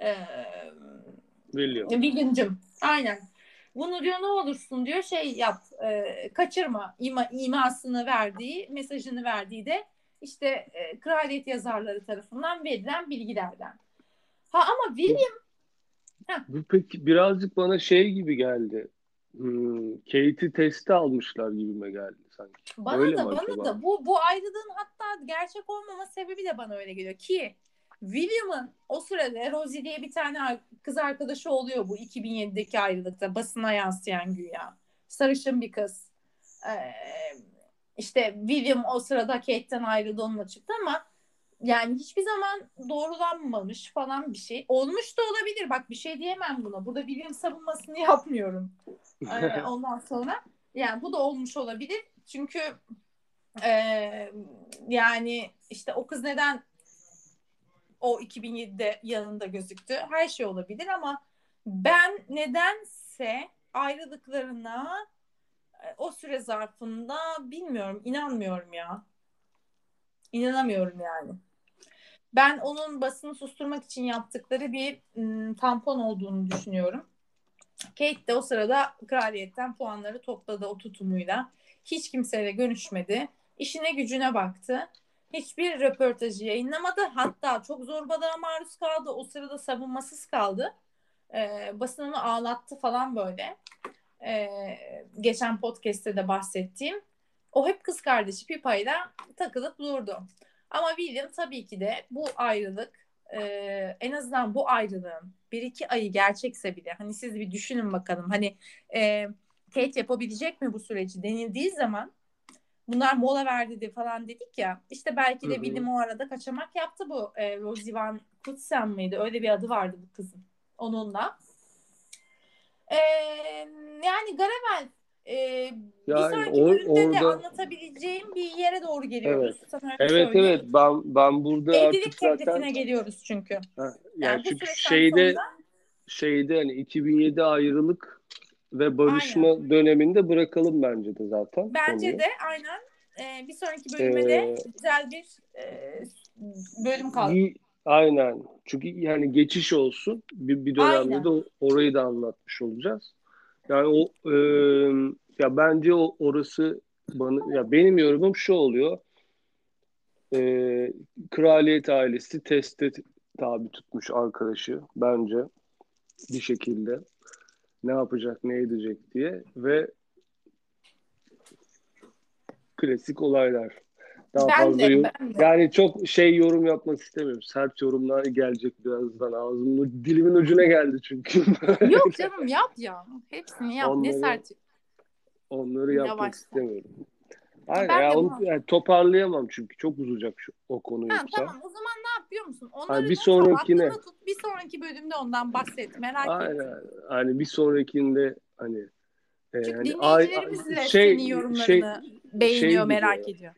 E, William. William'cım aynen. Bunu diyor ne olursun diyor şey yap e, kaçırma ima, imasını verdiği mesajını verdiği de işte e, kraliyet yazarları tarafından verilen bilgilerden. Ha ama William Bu peki birazcık bana şey gibi geldi. Hmm, Kate'i testi almışlar gibime geldi sanki. bana Öyle da bana acaba? da bu bu ayrılığın hatta gerçek olmama sebebi de bana öyle geliyor ki William'ın o sırada Rosie diye bir tane kız arkadaşı oluyor bu 2007'deki ayrılıkta basına yansıyan güya. Sarışın bir kız. Ee, işte William o sırada Kate'ten ayrıldı onunla çıktı ama yani hiçbir zaman doğrulanmamış falan bir şey. Olmuş da olabilir. Bak bir şey diyemem buna. Burada William savunmasını yapmıyorum. Ee, ondan sonra yani bu da olmuş olabilir. Çünkü e, yani işte o kız neden o 2007'de yanında gözüktü. Her şey olabilir ama ben nedense ayrılıklarına e, o süre zarfında bilmiyorum, inanmıyorum ya. İnanamıyorum yani. Ben onun basını susturmak için yaptıkları bir ım, tampon olduğunu düşünüyorum. Kate de o sırada kraliyetten puanları topladı o tutumuyla. Hiç kimseyle görüşmedi. İşine gücüne baktı. Hiçbir röportajı yayınlamadı. Hatta çok zorbalığa maruz kaldı. O sırada savunmasız kaldı. Ee, basın onu ağlattı falan böyle. Ee, geçen podcast'te de bahsettiğim. O hep kız kardeşi Pipa'yla takılıp durdu. Ama William tabii ki de bu ayrılık e, en azından bu ayrılığın bir iki ayı gerçekse bile hani siz bir düşünün bakalım hani e, Kate yapabilecek mi bu süreci denildiği zaman bunlar mola verdi de falan dedik ya işte belki de. William o arada kaçamak yaptı bu e, Rosie Van Kutsen mıydı öyle bir adı vardı bu kızın onunla. E, yani Garavel e, bir Yani sonraki or- bölümde de orada- anlatabileceğim bir yere doğru geliyoruz. Sana Evet söyleyeyim. evet ben ben burada Evlilik artık zaten geliyoruz çünkü. Ha, yani, Yani çünkü şeyde sonra şeyde hani 2007 ayrılık ve barışma döneminde bırakalım bence de zaten bence konuyu. de aynen e, bir sonraki bölüme de Ee, güzel bir e, bölüm kaldı. Aynen. Çünkü yani geçiş olsun. Bir, bir dönemde Aynen. de orayı da anlatmış olacağız. Yani o e, ya bence o orası bana ya benim yorumum şu oluyor. E, kraliyet ailesi teste tabi tutmuş arkadaşı bence bir şekilde ne yapacak ne edecek diye ve klasik olaylar. Daha Ben fazla de, yorum- ben de. yani çok şey yorum yapmak istemiyorum. Sert yorumlar gelecek birazdan. Ağzımın dilimin ucuna geldi çünkü. Yok canım yap ya. Hepsini yap. Ne Onları sert. Onları yapmak Yavaşla. istemiyorum. Aynen Ben ya onu yani toparlayamam çünkü çok uzayacak şu, o konu Ha, yoksa. tamam o zaman ne yapıyor musun? Onları bir not al, sonrakine- tut. Bir sonraki bölümde ondan bahset. Merak. Aynen. Hani bir sonrakinde hani e, Çünkü hani dinleyicilerimiz de şey- senin yorumlarını şey- beğeniyor, şey merak ediyor.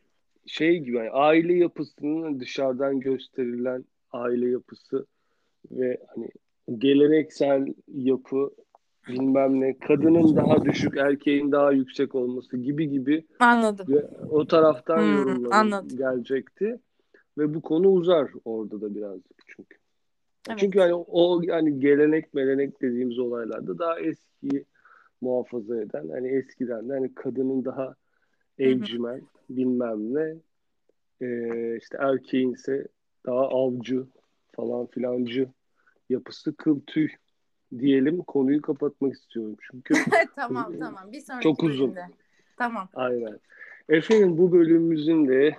şey gibi hani aile yapısının dışarıdan gösterilen aile yapısı ve hani geleneksel yapı bilmem ne kadının daha düşük erkeğin daha yüksek olması gibi gibi Anladım. ve o taraftan Hmm, yorumlar gelecekti ve bu konu uzar orada da birazcık çünkü. Evet. Çünkü hani o yani gelenek melenek dediğimiz olaylarda daha eski muhafaza eden hani eskiden de hani kadının daha evcimen bilmem ne ee, işte erkeğin ise daha avcı falan filancı yapısı kıl tüy diyelim konuyu kapatmak istiyorum çünkü tamam tamam. Bir sonraki Çok uzun. bölümde. Tamam. aynen. Efendim bu bölümümüzün de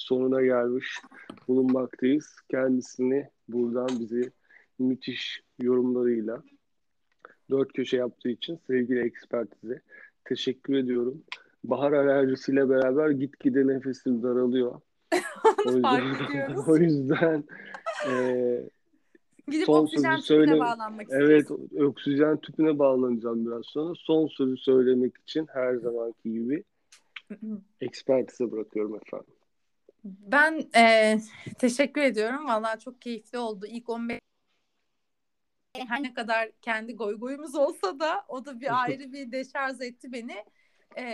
sonuna gelmiş bulunmaktayız. Kendisini buradan bizi müthiş yorumlarıyla dört köşe yaptığı için sevgili ekspertize teşekkür ediyorum. Bahar alerjisiyle beraber gitgide nefesim daralıyor. O yüzden, o yüzden e, Gidip Son oksijen sözü tüpüne söyle- bağlanmak evet istiyoruz. oksijen tüpüne bağlanacağım biraz sonra. Son sözü söylemek için her zamanki gibi Ekspertize bırakıyorum efendim. Ben e, teşekkür ediyorum. Vallahi çok keyifli oldu. İlk 15 her ne kadar kendi goy goyumuz olsa da o da bir ayrı bir deşarj etti beni. E,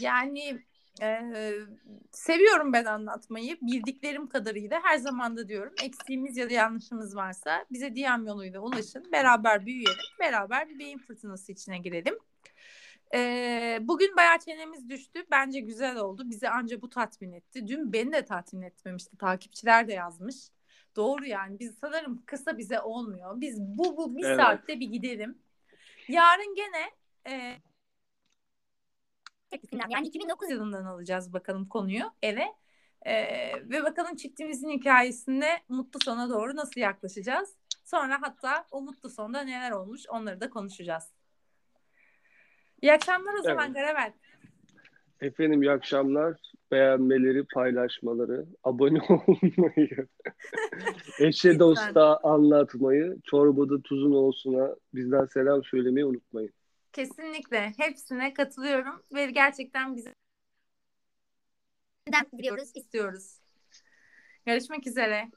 yani e, seviyorum ben anlatmayı. Bildiklerim kadarıyla her zaman da diyorum. Eksiğimiz ya da yanlışımız varsa bize DM yoluyla ulaşın. Beraber büyüyelim. Beraber bir beyin fırtınası içine girelim. Ee, bugün bayağı çenemiz düştü. Bence güzel oldu. Bizi anca bu tatmin etti. Dün beni de tatmin etmemişti. Takipçiler de yazmış. Doğru yani. Biz sanırım kısa bize olmuyor. Biz bu bu bir Evet. saatte bir gidelim. Yarın gene e, yani 2009 yılından alacağız bakalım konuyu eve. E, ve bakalım çiftimizin hikayesinde mutlu sona doğru nasıl yaklaşacağız. Sonra hatta o mutlu sonda neler olmuş onları da konuşacağız. İyi akşamlar o zaman Evet. Garavel. Efendim iyi akşamlar. Beğenmeleri, paylaşmaları, abone olmayı, eşe dosta anlatmayı, çorbada tuzun olsuna bizden selam söylemeyi unutmayın. Kesinlikle hepsine katılıyorum ve gerçekten bizi biliyoruz, istiyoruz. Görüşmek üzere.